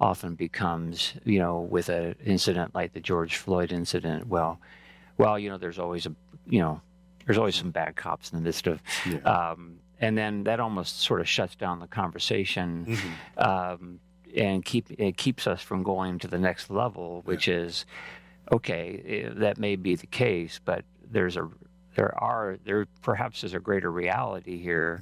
often becomes, you know, with an incident like the George Floyd incident, well, well, you know, there's always a, you know, there's always some bad cops in the midst of,
Yeah.
um, and then that almost sort of shuts down the conversation um, and keep it keeps us from going to the next level, which is okay. eh, That may be the case, but there's a there are there perhaps is a greater reality here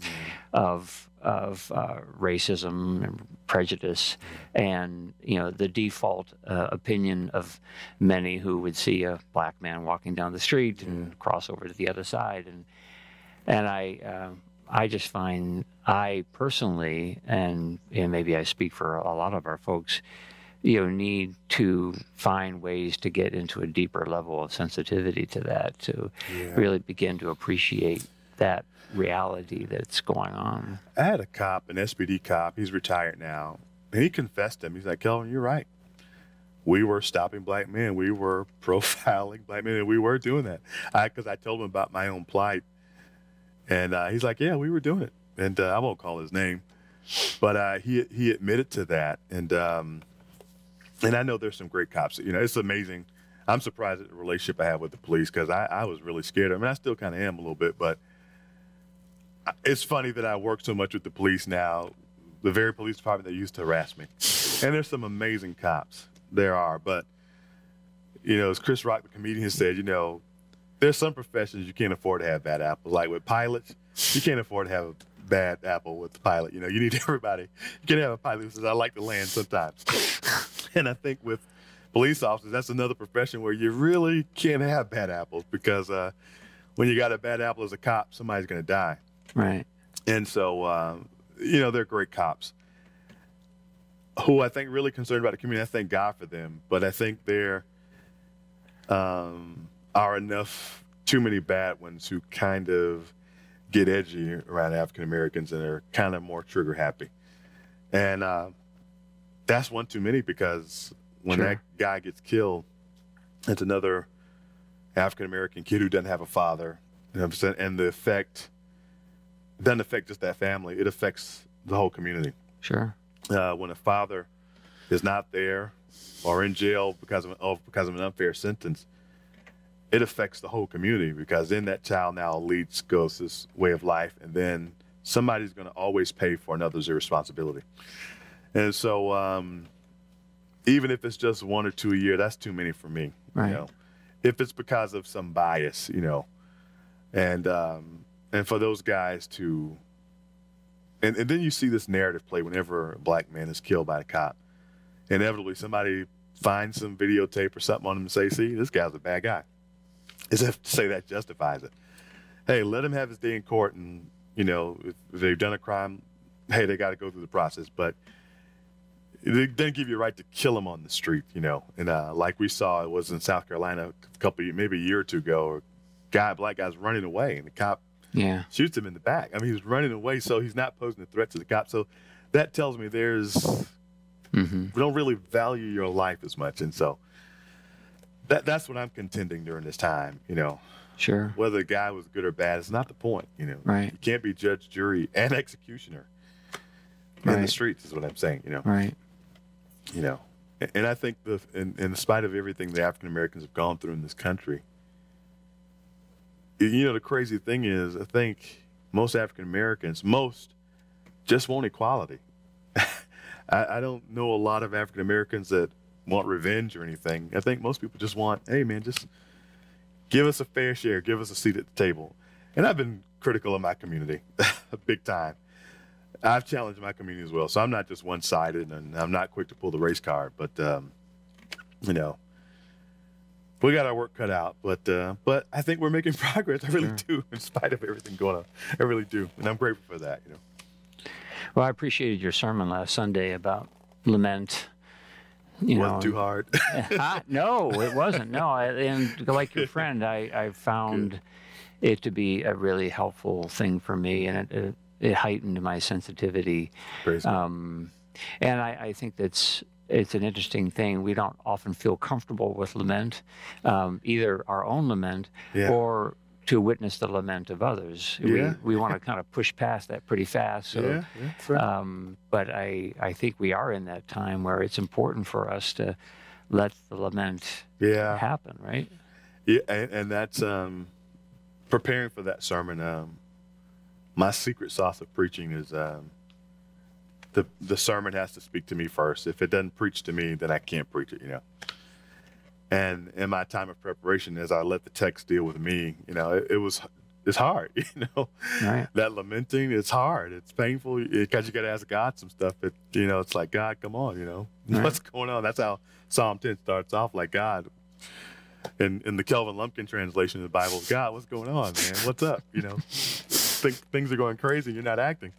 of of uh, racism and prejudice, and you know the default uh, opinion of many who would see a black man walking down the street and cross over to the other side, and and I uh, I just find I personally, and, and maybe I speak for a lot of our folks, you know, need to find ways to get into a deeper level of sensitivity to that, to really begin to appreciate that reality that's going on.
I had a cop, an SPD cop. He's retired now, and he confessed to him. He's like, "Kelvin, you're right. We were stopping black men. We were <laughs> profiling black men, and we were doing that." I because I told him about my own plight, and uh, he's like, "Yeah, we were doing it." And uh, I won't call his name, but uh, he he admitted to that, and um, and I know there's some great cops. You know, it's amazing. I'm surprised at the relationship I have with the police because I, I was really scared. I mean, I still kind of am a little bit, but it's funny that I work so much with the police now, the very police department that used to harass me. And there's some amazing cops. There are, but you know, as Chris Rock, the comedian, said, you know, there's some professions you can't afford to have bad apples. Like with pilots, you can't afford to have a bad apple with the pilot. You know, you need <laughs> everybody. You can have a pilot who says, "I like to land sometimes." <laughs> and I think with police officers, that's another profession where you really can't have bad apples because uh, when you got a bad apple as a cop, somebody's going to die.
Right.
And so, um, you know, they're great cops who I think really concerned about the community. I thank God for them, but I think there um, are enough too many bad ones who kind of get edgy around African Americans and are kind of more trigger happy. And uh, that's one too many because when
Sure.
that guy gets killed, it's another African American kid who doesn't have a father. You know what I'm saying? And the effect doesn't affect just that family, it affects the whole community.
Sure.
Uh, when a father is not there or in jail because of, of because of an unfair sentence, it affects the whole community because then that child now leads goes this way of life, and then somebody's going to always pay for another's irresponsibility. And so, um, even if it's just one or two a year, that's too many for me.
Right.
You know, if it's because of some bias, you know, and um, and for those guys to, and, and then you see this narrative play whenever a black man is killed by a cop. Inevitably, somebody finds some videotape or something on him and say, "See, this guy's a bad guy." As if to say that justifies it. Hey, let him have his day in court, and you know, if, they've done a crime, hey, they got to go through the process. But it doesn't give you a right to kill him on the street, you know. And uh, like we saw, it was in South Carolina a couple, maybe a year or two ago, or guy, black guy's running away, and the cop
Yeah.
shoots him in the back. I mean, he's running away, so he's not posing a threat to the cop. So that tells me there's
hmm
we don't really value your life as much, and so that that's what I'm contending during this time. You know,
Sure.
whether the guy was good or bad is not the point. You know,
Right.
You can't be judge, jury, and executioner in the streets. Is what I'm saying. You know,
Right.
you know, and, and I think the in, in spite of everything the African Americans have gone through in this country, you know, the crazy thing is, I think most African Americans, most just want equality. <laughs> I, I don't know a lot of African Americans that want revenge or anything. I think most people just want, hey man, just give us a fair share, give us a seat at the table. And I've been critical of my community, a <laughs> big time. I've challenged my community as well, so I'm not just one-sided, and I'm not quick to pull the race card. But um, you know, we got our work cut out. But uh, but I think we're making <laughs> progress. I really
Sure.
do, in spite of everything going on. I really do, and I'm grateful for that. You know.
Well, I appreciated your sermon last Sunday about lament. You
wasn't
know,
too hard.
Ah, <laughs> no, it wasn't. No, I, and like your <laughs> friend, I, I found it to be a really helpful thing for me, and it, it, it heightened my sensitivity. Um, and I, I think that's it's an interesting thing. We don't often feel comfortable with lament, um, either our own lament
Yeah.
or to witness the lament of others.
Yeah.
We, we want to kind of push past that pretty fast. So,
yeah, yeah, right.
um, but I, I think we are in that time where it's important for us to let the lament
yeah.
happen, right?
Yeah, and, and that's um, preparing for that sermon. Um, my secret sauce of preaching is um, the the sermon has to speak to me first. If it doesn't preach to me, then I can't preach it. You know. And in my time of preparation, as I let the text deal with me, you know, it, it was it's hard. <laughs> You know,
Right.
that lamenting, it's hard. It's painful because you got to ask God some stuff. That you know, it's like God, come on, you know, <laughs>
Right.
what's going on? That's how Psalm 10 starts off. Like God, in in the Kelvin Lumpkin translation of the Bible, God, what's going on, man? What's up? You know, <laughs> think, things are going crazy. You're not acting,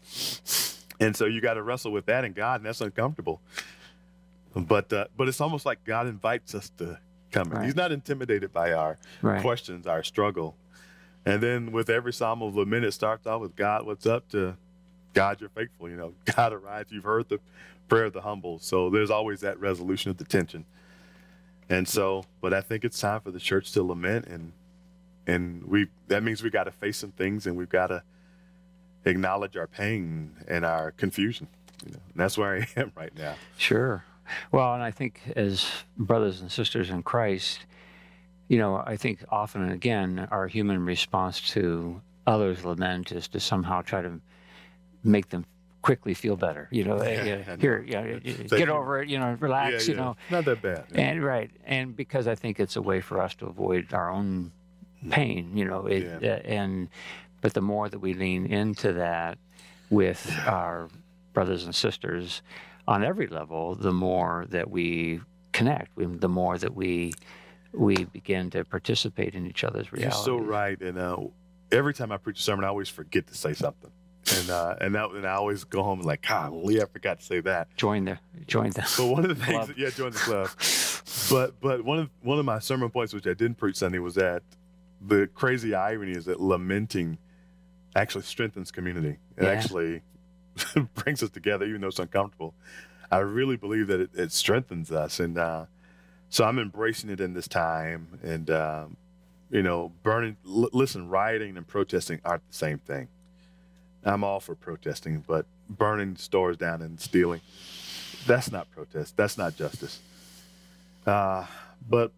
and so you got to wrestle with that and God, and that's uncomfortable. But uh, but it's almost like God invites us to come. in.
Right.
He's not intimidated by our
Right.
questions, our struggle. And then with every psalm of lament, it starts off with God, what's up to God, you're faithful. You know, <laughs> God arrives. You've heard the prayer of the humble. So there's always that resolution of the tension. And so, but I think it's time for the church to lament and and we that means we got to face some things and we've got to acknowledge our pain and our confusion. You know, and that's where I <laughs> am right now.
Sure. Well, and I think as brothers and sisters in Christ, you know, I think often and again, our human response to others' lament is to somehow try to make them quickly feel better. You know, yeah, here, yeah, get over it. You know, relax. You know,
not that bad.
and right, and because I think it's a way for us to avoid our own pain. You know, it,
Yeah.
uh, and but the more that we lean into that with our brothers and sisters on every level, the more that we connect, we- the more that we we begin to participate in each other's reality.
You're so right. And uh, every time I preach a sermon, I always forget to say something. And uh, and that and I always go home and like, golly, I forgot to say that.
Join the join the.
But one of the things,
Club.
yeah, join the club. <laughs> But but one of one of my sermon points, which I didn't preach Sunday, was that the crazy irony is that lamenting actually strengthens community. It
Yeah.
actually <laughs> brings us together, even though it's uncomfortable. I really believe that it, it strengthens us, and uh, so I'm embracing it in this time. And um, you know, burning. L- listen, rioting and protesting aren't the same thing. I'm all for protesting, but burning stores down and stealing, that's not protest. That's not justice. Uh, but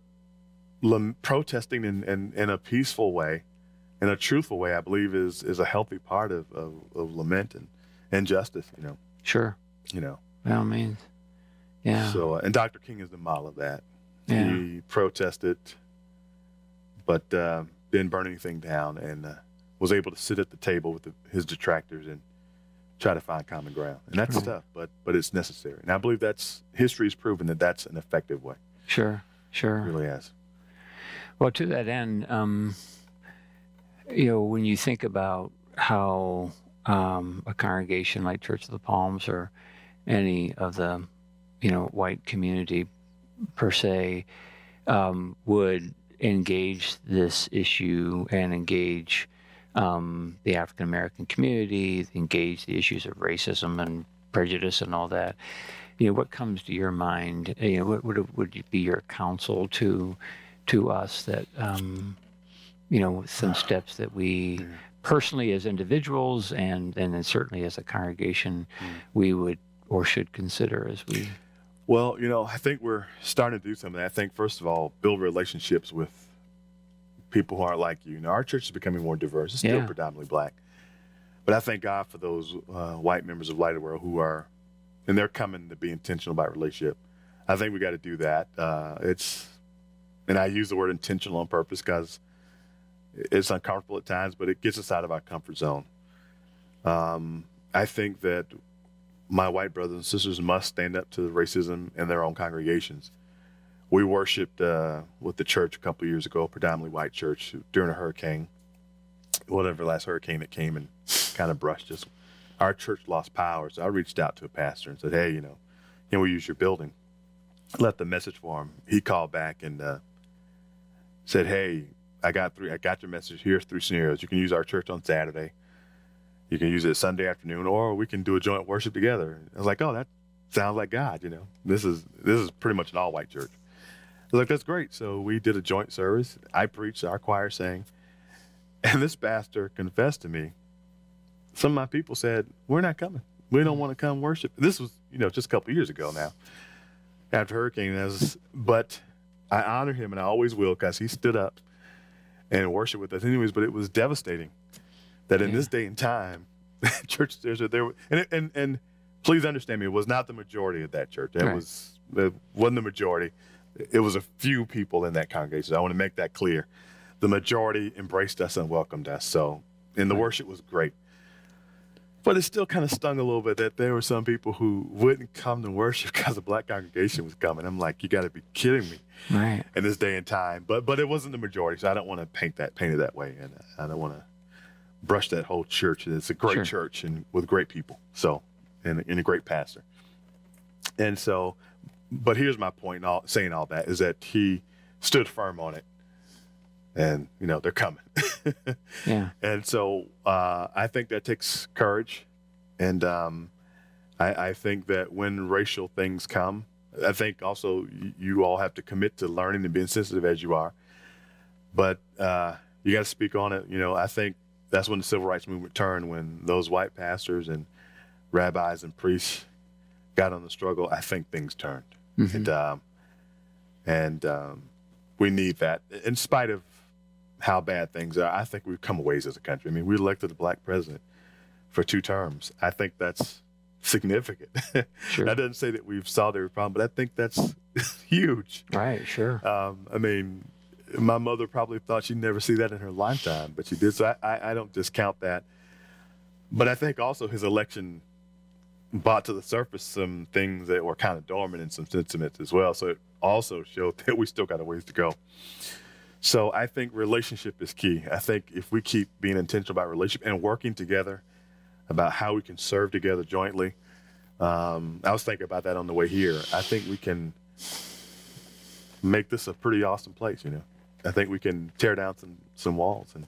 lam- protesting in, in, in a peaceful way, in a truthful way, I believe is, is a healthy part of, of, of lament and, and justice, you know,
Sure.
you know.
By all means. Yeah.
So, uh, and Dr. King is the model of that.
Yeah.
He protested, but uh, didn't burn anything down and uh, was able to sit at the table with the, his detractors and try to find common ground. And that's
Right.
tough, but but it's necessary. And I believe that's history has proven that that's an effective way.
Sure. Sure.
It really has.
Well, to that end, um, you know, when you think about how um, a congregation like Church of the Palms or any of the, you know, white community per se um, would engage this issue and engage um, the African American community, engage the issues of racism and prejudice and all that, you know, what comes to your mind? You know, what would would be your counsel to to us that um, you know some steps that we personally as individuals and and then certainly as a congregation we would or should consider as we
Well, you know, I think we're starting to do something. I think, first of all, build relationships with people who aren't like you. Now, our church is becoming more diverse. It's still
Yeah.
predominantly black. But I thank God for those uh, white members of Light of the World who are, and they're coming to be intentional about relationship. I think we got to do that. Uh, it's, and I use the word intentional on purpose because it's uncomfortable at times, but it gets us out of our comfort zone. Um, I think that my white brothers and sisters must stand up to racism in their own congregations. We worshipped uh, with the church a couple years ago, predominantly white church, during a hurricane, whatever last hurricane that came and kind of brushed us. Our church lost power, so I reached out to a pastor and said, "Hey, you know, can we use your building?" Left a message for him. He called back and uh, said, "Hey, I got three. I got your message. Here's three scenarios. You can use our church on Saturday." You can use it Sunday afternoon, or we can do a joint worship together. I was like, oh, that sounds like God. You know, this is this is pretty much an all white church. I was like, that's great. So we did a joint service. I preached, our choir sang, and this pastor confessed to me. Some of my people said, "We're not coming. We don't want to come worship." This was, you know, just a couple years ago now, after hurricane. Was, but I honor him, and I always will, because he stood up and worshiped with us, anyways. But it was devastating that in
Yeah.
this day and time, <laughs> church there's a, there and, and and please understand me, it was not the majority of that church. It
Right.
was it wasn't the majority. It was a few people in that congregation. I want to make that clear. The majority embraced us and welcomed us. So, and the worship was great. But it still kind of stung a little bit that there were some people who wouldn't come to worship <laughs> because a black congregation was coming. I'm like, you got to be kidding me
right
in this day and time. But but it wasn't the majority, so I don't want to paint that paint it that way, and I don't want to brush that whole church. It's a great
Sure.
church and with great people, so and, and a great pastor. And so, but here's my point. In all saying all that is that he stood firm on it, and you know they're coming. <laughs>
yeah
And so uh, I think that takes courage. And um, I, I think that when racial things come, I think also you, all have to commit to learning and being sensitive as you are. But uh, you got to speak on it. You know, I think that's when the civil rights movement turned, when those white pastors and rabbis and priests got on the struggle. I think things turned. And, um, and um, we need that in spite of how bad things are. I think we've come a ways as a country. I mean, we elected a black president for two terms. I think that's significant. <laughs>
Sure.
that doesn't say that we've solved every problem, but I think that's <laughs> huge.
right sure
Um, I mean, my mother probably thought she'd never see that in her lifetime, but she did. So I, I, I don't discount that. But I think also his election brought to the surface some things that were kind of dormant and some sentiments as well. So it also showed <laughs> that we still got a ways to go. So I think relationship is key. I think if we keep being intentional about relationship and working together about how we can serve together jointly, um, I was thinking about that on the way here. I think we can make this a pretty awesome place. You know, I think we can tear down some some walls, and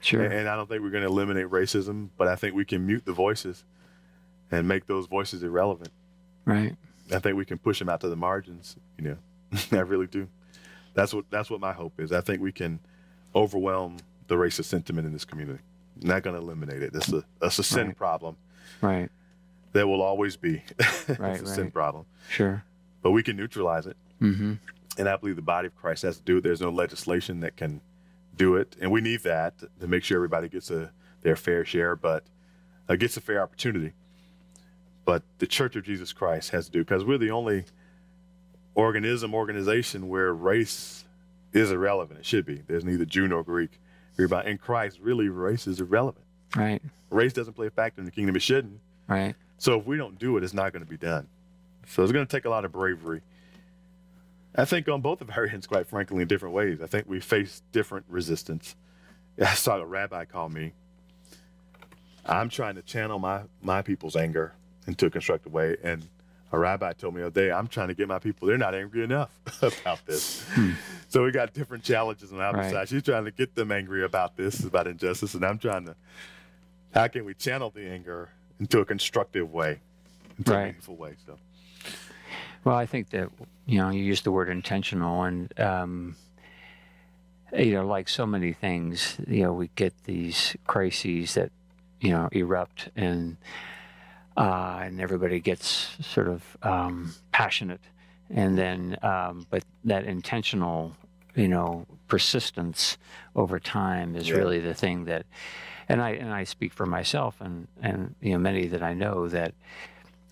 sure
and I don't think we're going to eliminate racism, but I think we can mute the voices and make those voices irrelevant.
right
I think we can push them out to the margins. You know, <laughs> I really do. That's what that's what my hope is. I think we can overwhelm the racist sentiment in this community. Not going to eliminate it. That's a that's a sin
Right.
problem
right
that will always be. <laughs>
Right,
a sin problem,
sure
but we can neutralize it.
mm-hmm
and I believe the body of Christ has to do it. There's no legislation that can do it, and we need that to make sure everybody gets a their fair share, but uh, gets a fair opportunity. But the Church of Jesus Christ has to do because we're the only organism organization where race is irrelevant. It should be. There's neither Jew nor Greek. Everybody in Christ, really, race is irrelevant.
right
Race doesn't play a factor in the kingdom. It shouldn't.
right
So if we don't do it, it's not going to be done. So it's going to take a lot of bravery. I think on both of our <laughs> ends, quite frankly, in different ways. I think we face different resistance. I saw a rabbi call me. I'm trying to channel my, my people's anger into a constructive way, and a rabbi told me the other day, I'm trying to get my people, they're not angry enough <laughs> about this. so we got different challenges on our
Right.
side. She's trying to get them angry about this, about injustice, and I'm trying to, how can we channel the anger into a constructive way, into a meaningful way? So,
Well, I think that you know you used the word intentional, and um, you know, like so many things, you know, we get these crises that you know erupt, and uh, and everybody gets sort of um, passionate, and then um, but that intentional, you know, persistence over time is
Yeah.
really the thing that, and I and I speak for myself and and you know many that I know that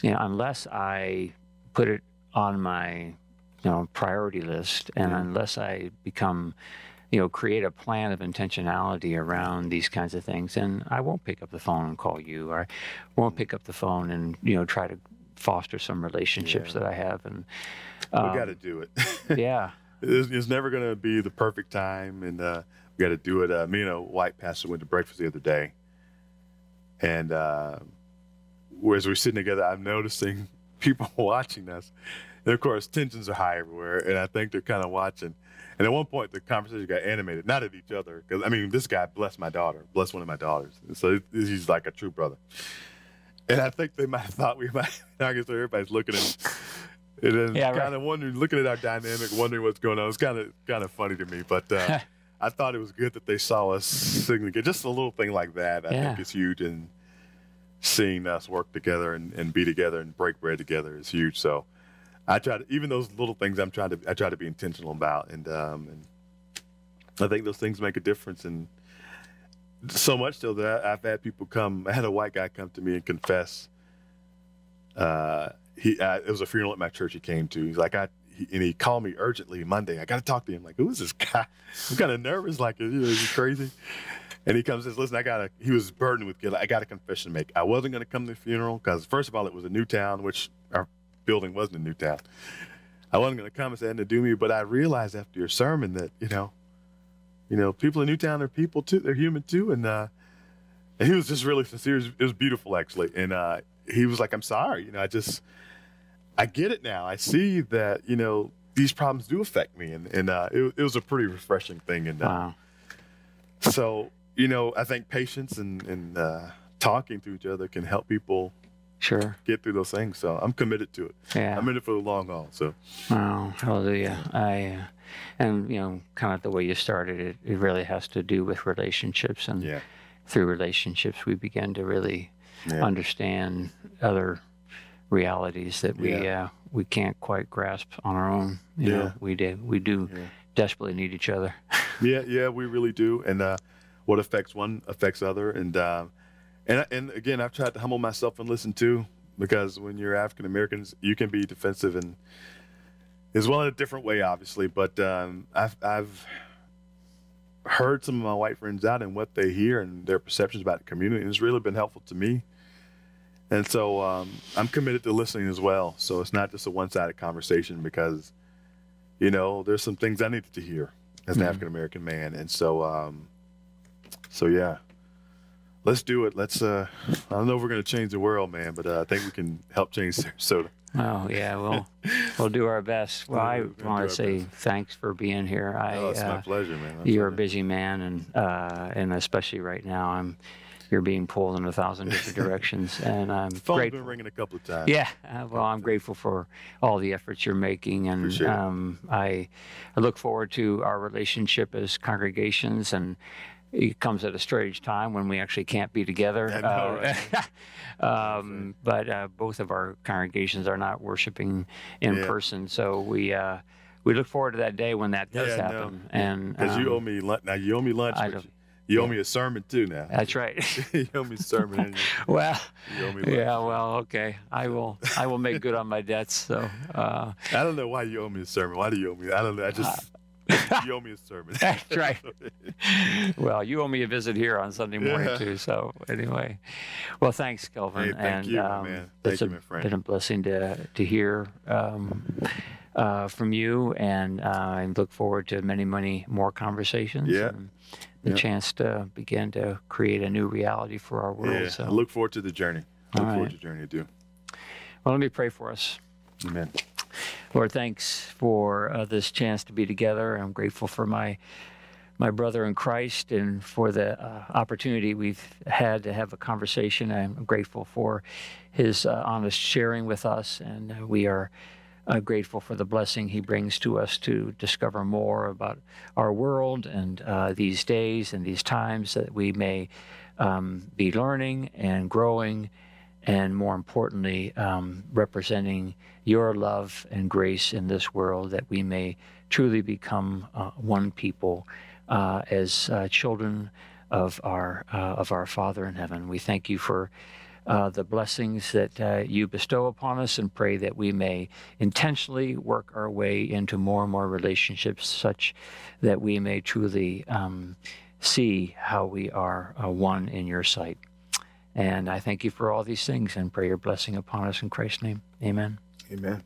you know unless I put it on my you know priority list and unless i become you know create a plan of intentionality around these kinds of things and i won't pick up the phone and call you or i won't pick up the phone and you know try to foster some relationships
Yeah.
that i have and
we
um,
got to do it. <laughs>
yeah
it's, it's never going to be the perfect time, and uh, we got to do it. Uh, me and a white pastor went to breakfast the other day, and uh, as we're sitting together, I'm noticing <laughs> people <laughs> watching us, and of course tensions are high everywhere, and I think they're kind of watching. And at one point, the conversation got animated, not at each other, because I mean, this guy blessed my daughter, blessed one of my daughters, and so he's like a true brother. And I think they might have thought we <laughs> might. I guess everybody's looking at. And then
Yeah,
kind of wondering, looking at our dynamic, wondering what's going on. It's kind of kind of funny to me, but uh, <laughs> I thought it was good that they saw us singing. Just a little thing like that, I
Yeah.
think is huge, and seeing us work together and, and be together and break bread together is huge. So I try to, even those little things, I'm trying to, I try to be intentional about, and um, and I think those things make a difference. And so much so that I've had people come. I had a white guy come to me and confess. Uh, he uh, it was a funeral at my church he came to. He's like, I and he called me urgently Monday. I got to talk to him. Like, who is this guy? <laughs> I'm kind of nervous. Like, know, is he crazy? And he comes and says, listen, I got a. He was burdened with guilt. I got a confession to make. I wasn't going to come to the funeral because first of all, it was a Newtown, which our building wasn't a Newtown. I wasn't going to come and say to do me, but I realized after your sermon that you know, you know, people in Newtown are people too. They're human too, and uh, and he was just really sincere. It was, it was beautiful, actually. And uh, he was like, "I'm sorry. You know, I just, I get it now. I see that. You know, these problems do affect me." And and uh, it, it was a pretty refreshing thing. And uh,
wow
so, you know, I think patience and and uh, talking to each other can help people
sure
get through those things. So I'm committed to it.
yeah
I'm in it for the long haul. So
Wow, hallelujah. I, uh, and you know, kind of the way you started it, it really has to do with relationships, and
yeah,
through relationships, we begin to really
yeah,
understand other realities that we
Yeah.
uh, we can't quite grasp on our own. You
Yeah.
know, we do we do desperately need each other. <laughs>
yeah, yeah. We really do. And uh, what affects one affects other. And uh, and and again, I've tried to humble myself and listen too, because when you're African Americans, you can be defensive and as well in a different way, obviously. But um, I've I've heard some of my white friends out and what they hear and their perceptions about the community, and it's really been helpful to me. And so um, I'm committed to listening as well. So it's not just a one-sided conversation because, you know, there's some things I needed to hear as an African American man, and so um, so yeah, let's do it. Let's. Uh, I don't know if we're gonna change the world, man, but uh, I think we can help change <laughs> Sarasota.
Oh yeah, we'll <laughs> we'll do our best. Well, I
We're gonna do
want to say
best.
thanks for being here. I,
Oh, it's my
uh,
pleasure, man. My
You're a busy man, and uh, and especially right now, I'm you're being pulled in a thousand different <laughs> directions, and I'm
Phone's
grateful.
been ringing a couple of times.
Yeah, uh, well, I'm grateful for all the efforts you're making, and um, I, I look forward to our relationship as congregations. And it comes at a strange time when we actually can't be together.
Know,
uh, <laughs> um, but uh, both of our congregations are not worshiping in
Yeah.
person, so we uh, we look forward to that day when that does
Yeah,
happen. And
Because you
um,
owe me lunch. Now you owe me lunch. You- you owe me a sermon too. Now
That's right. <laughs>
you owe me a sermon. you- <laughs>
well,
You me
yeah. Well, okay. I will. I will make good on my debts. So. Uh,
I don't know why you owe me a sermon. Why do you owe me? I don't know. I just <laughs> you owe me a sermon. <laughs>
That's right. <laughs> well, you owe me a visit here on Sunday morning
Yeah.
too. So anyway, well, thanks, Kelvin.
Hey, thank
and
you,
um,
man.
it's
Thank you,
a-
my friend.
been a blessing to to hear um, uh, from you, and uh, I look forward to many, many more conversations.
Yeah.
And the
Yeah.
chance to begin to create a new reality for our world.
Yeah,
so,
I look forward to the journey. I look forward
right.
to the journey to do.
well, let me pray for us.
Amen.
Lord, thanks for uh, this chance to be together. I'm grateful for my my brother in Christ and for the uh, opportunity we've had to have a conversation. I'm grateful for his uh, honest sharing with us, and uh, we are uh, grateful for the blessing he brings to us to discover more about our world and uh, these days and these times that we may um, be learning and growing, and more importantly, um, representing your love and grace in this world that we may truly become uh, one people uh, as uh, children of our uh, of our Father in heaven. We thank you for uh, the blessings that uh, you bestow upon us, and pray that we may intentionally work our way into more and more relationships, such that we may truly um, see how we are one in your sight. And I thank you for all these things, and pray your blessing upon us in Christ's name. Amen.
Amen.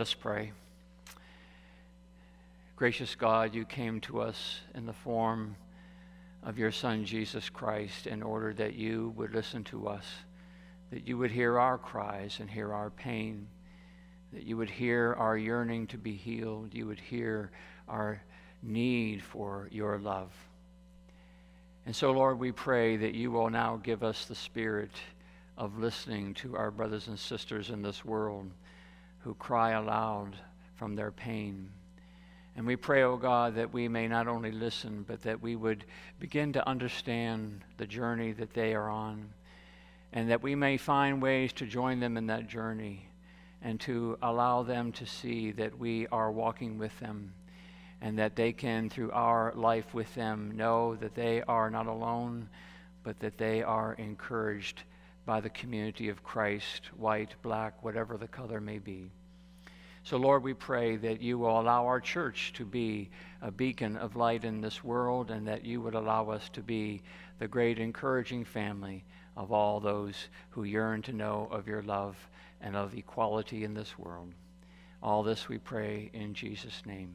Let us pray. Gracious God, you came to us in the form of your Son, Jesus Christ, in order that you would listen to us, that you would hear our cries and hear our pain, that you would hear our yearning to be healed, you would hear our need for your love. And so, Lord, we pray that you will now give us the spirit of listening to our brothers and sisters in this world who cry aloud from their pain. And we pray, O oh God, that we may not only listen, but that we would begin to understand the journey that they are on, and that we may find ways to join them in that journey and to allow them to see that we are walking with them and that they can, through our life with them, know that they are not alone, but that they are encouraged by the community of Christ, white, black, whatever the color may be. So, Lord, we pray that you will allow our church to be a beacon of light in this world and that you would allow us to be the great encouraging family of all those who yearn to know of your love and of equality in this world. All this we pray in Jesus' name.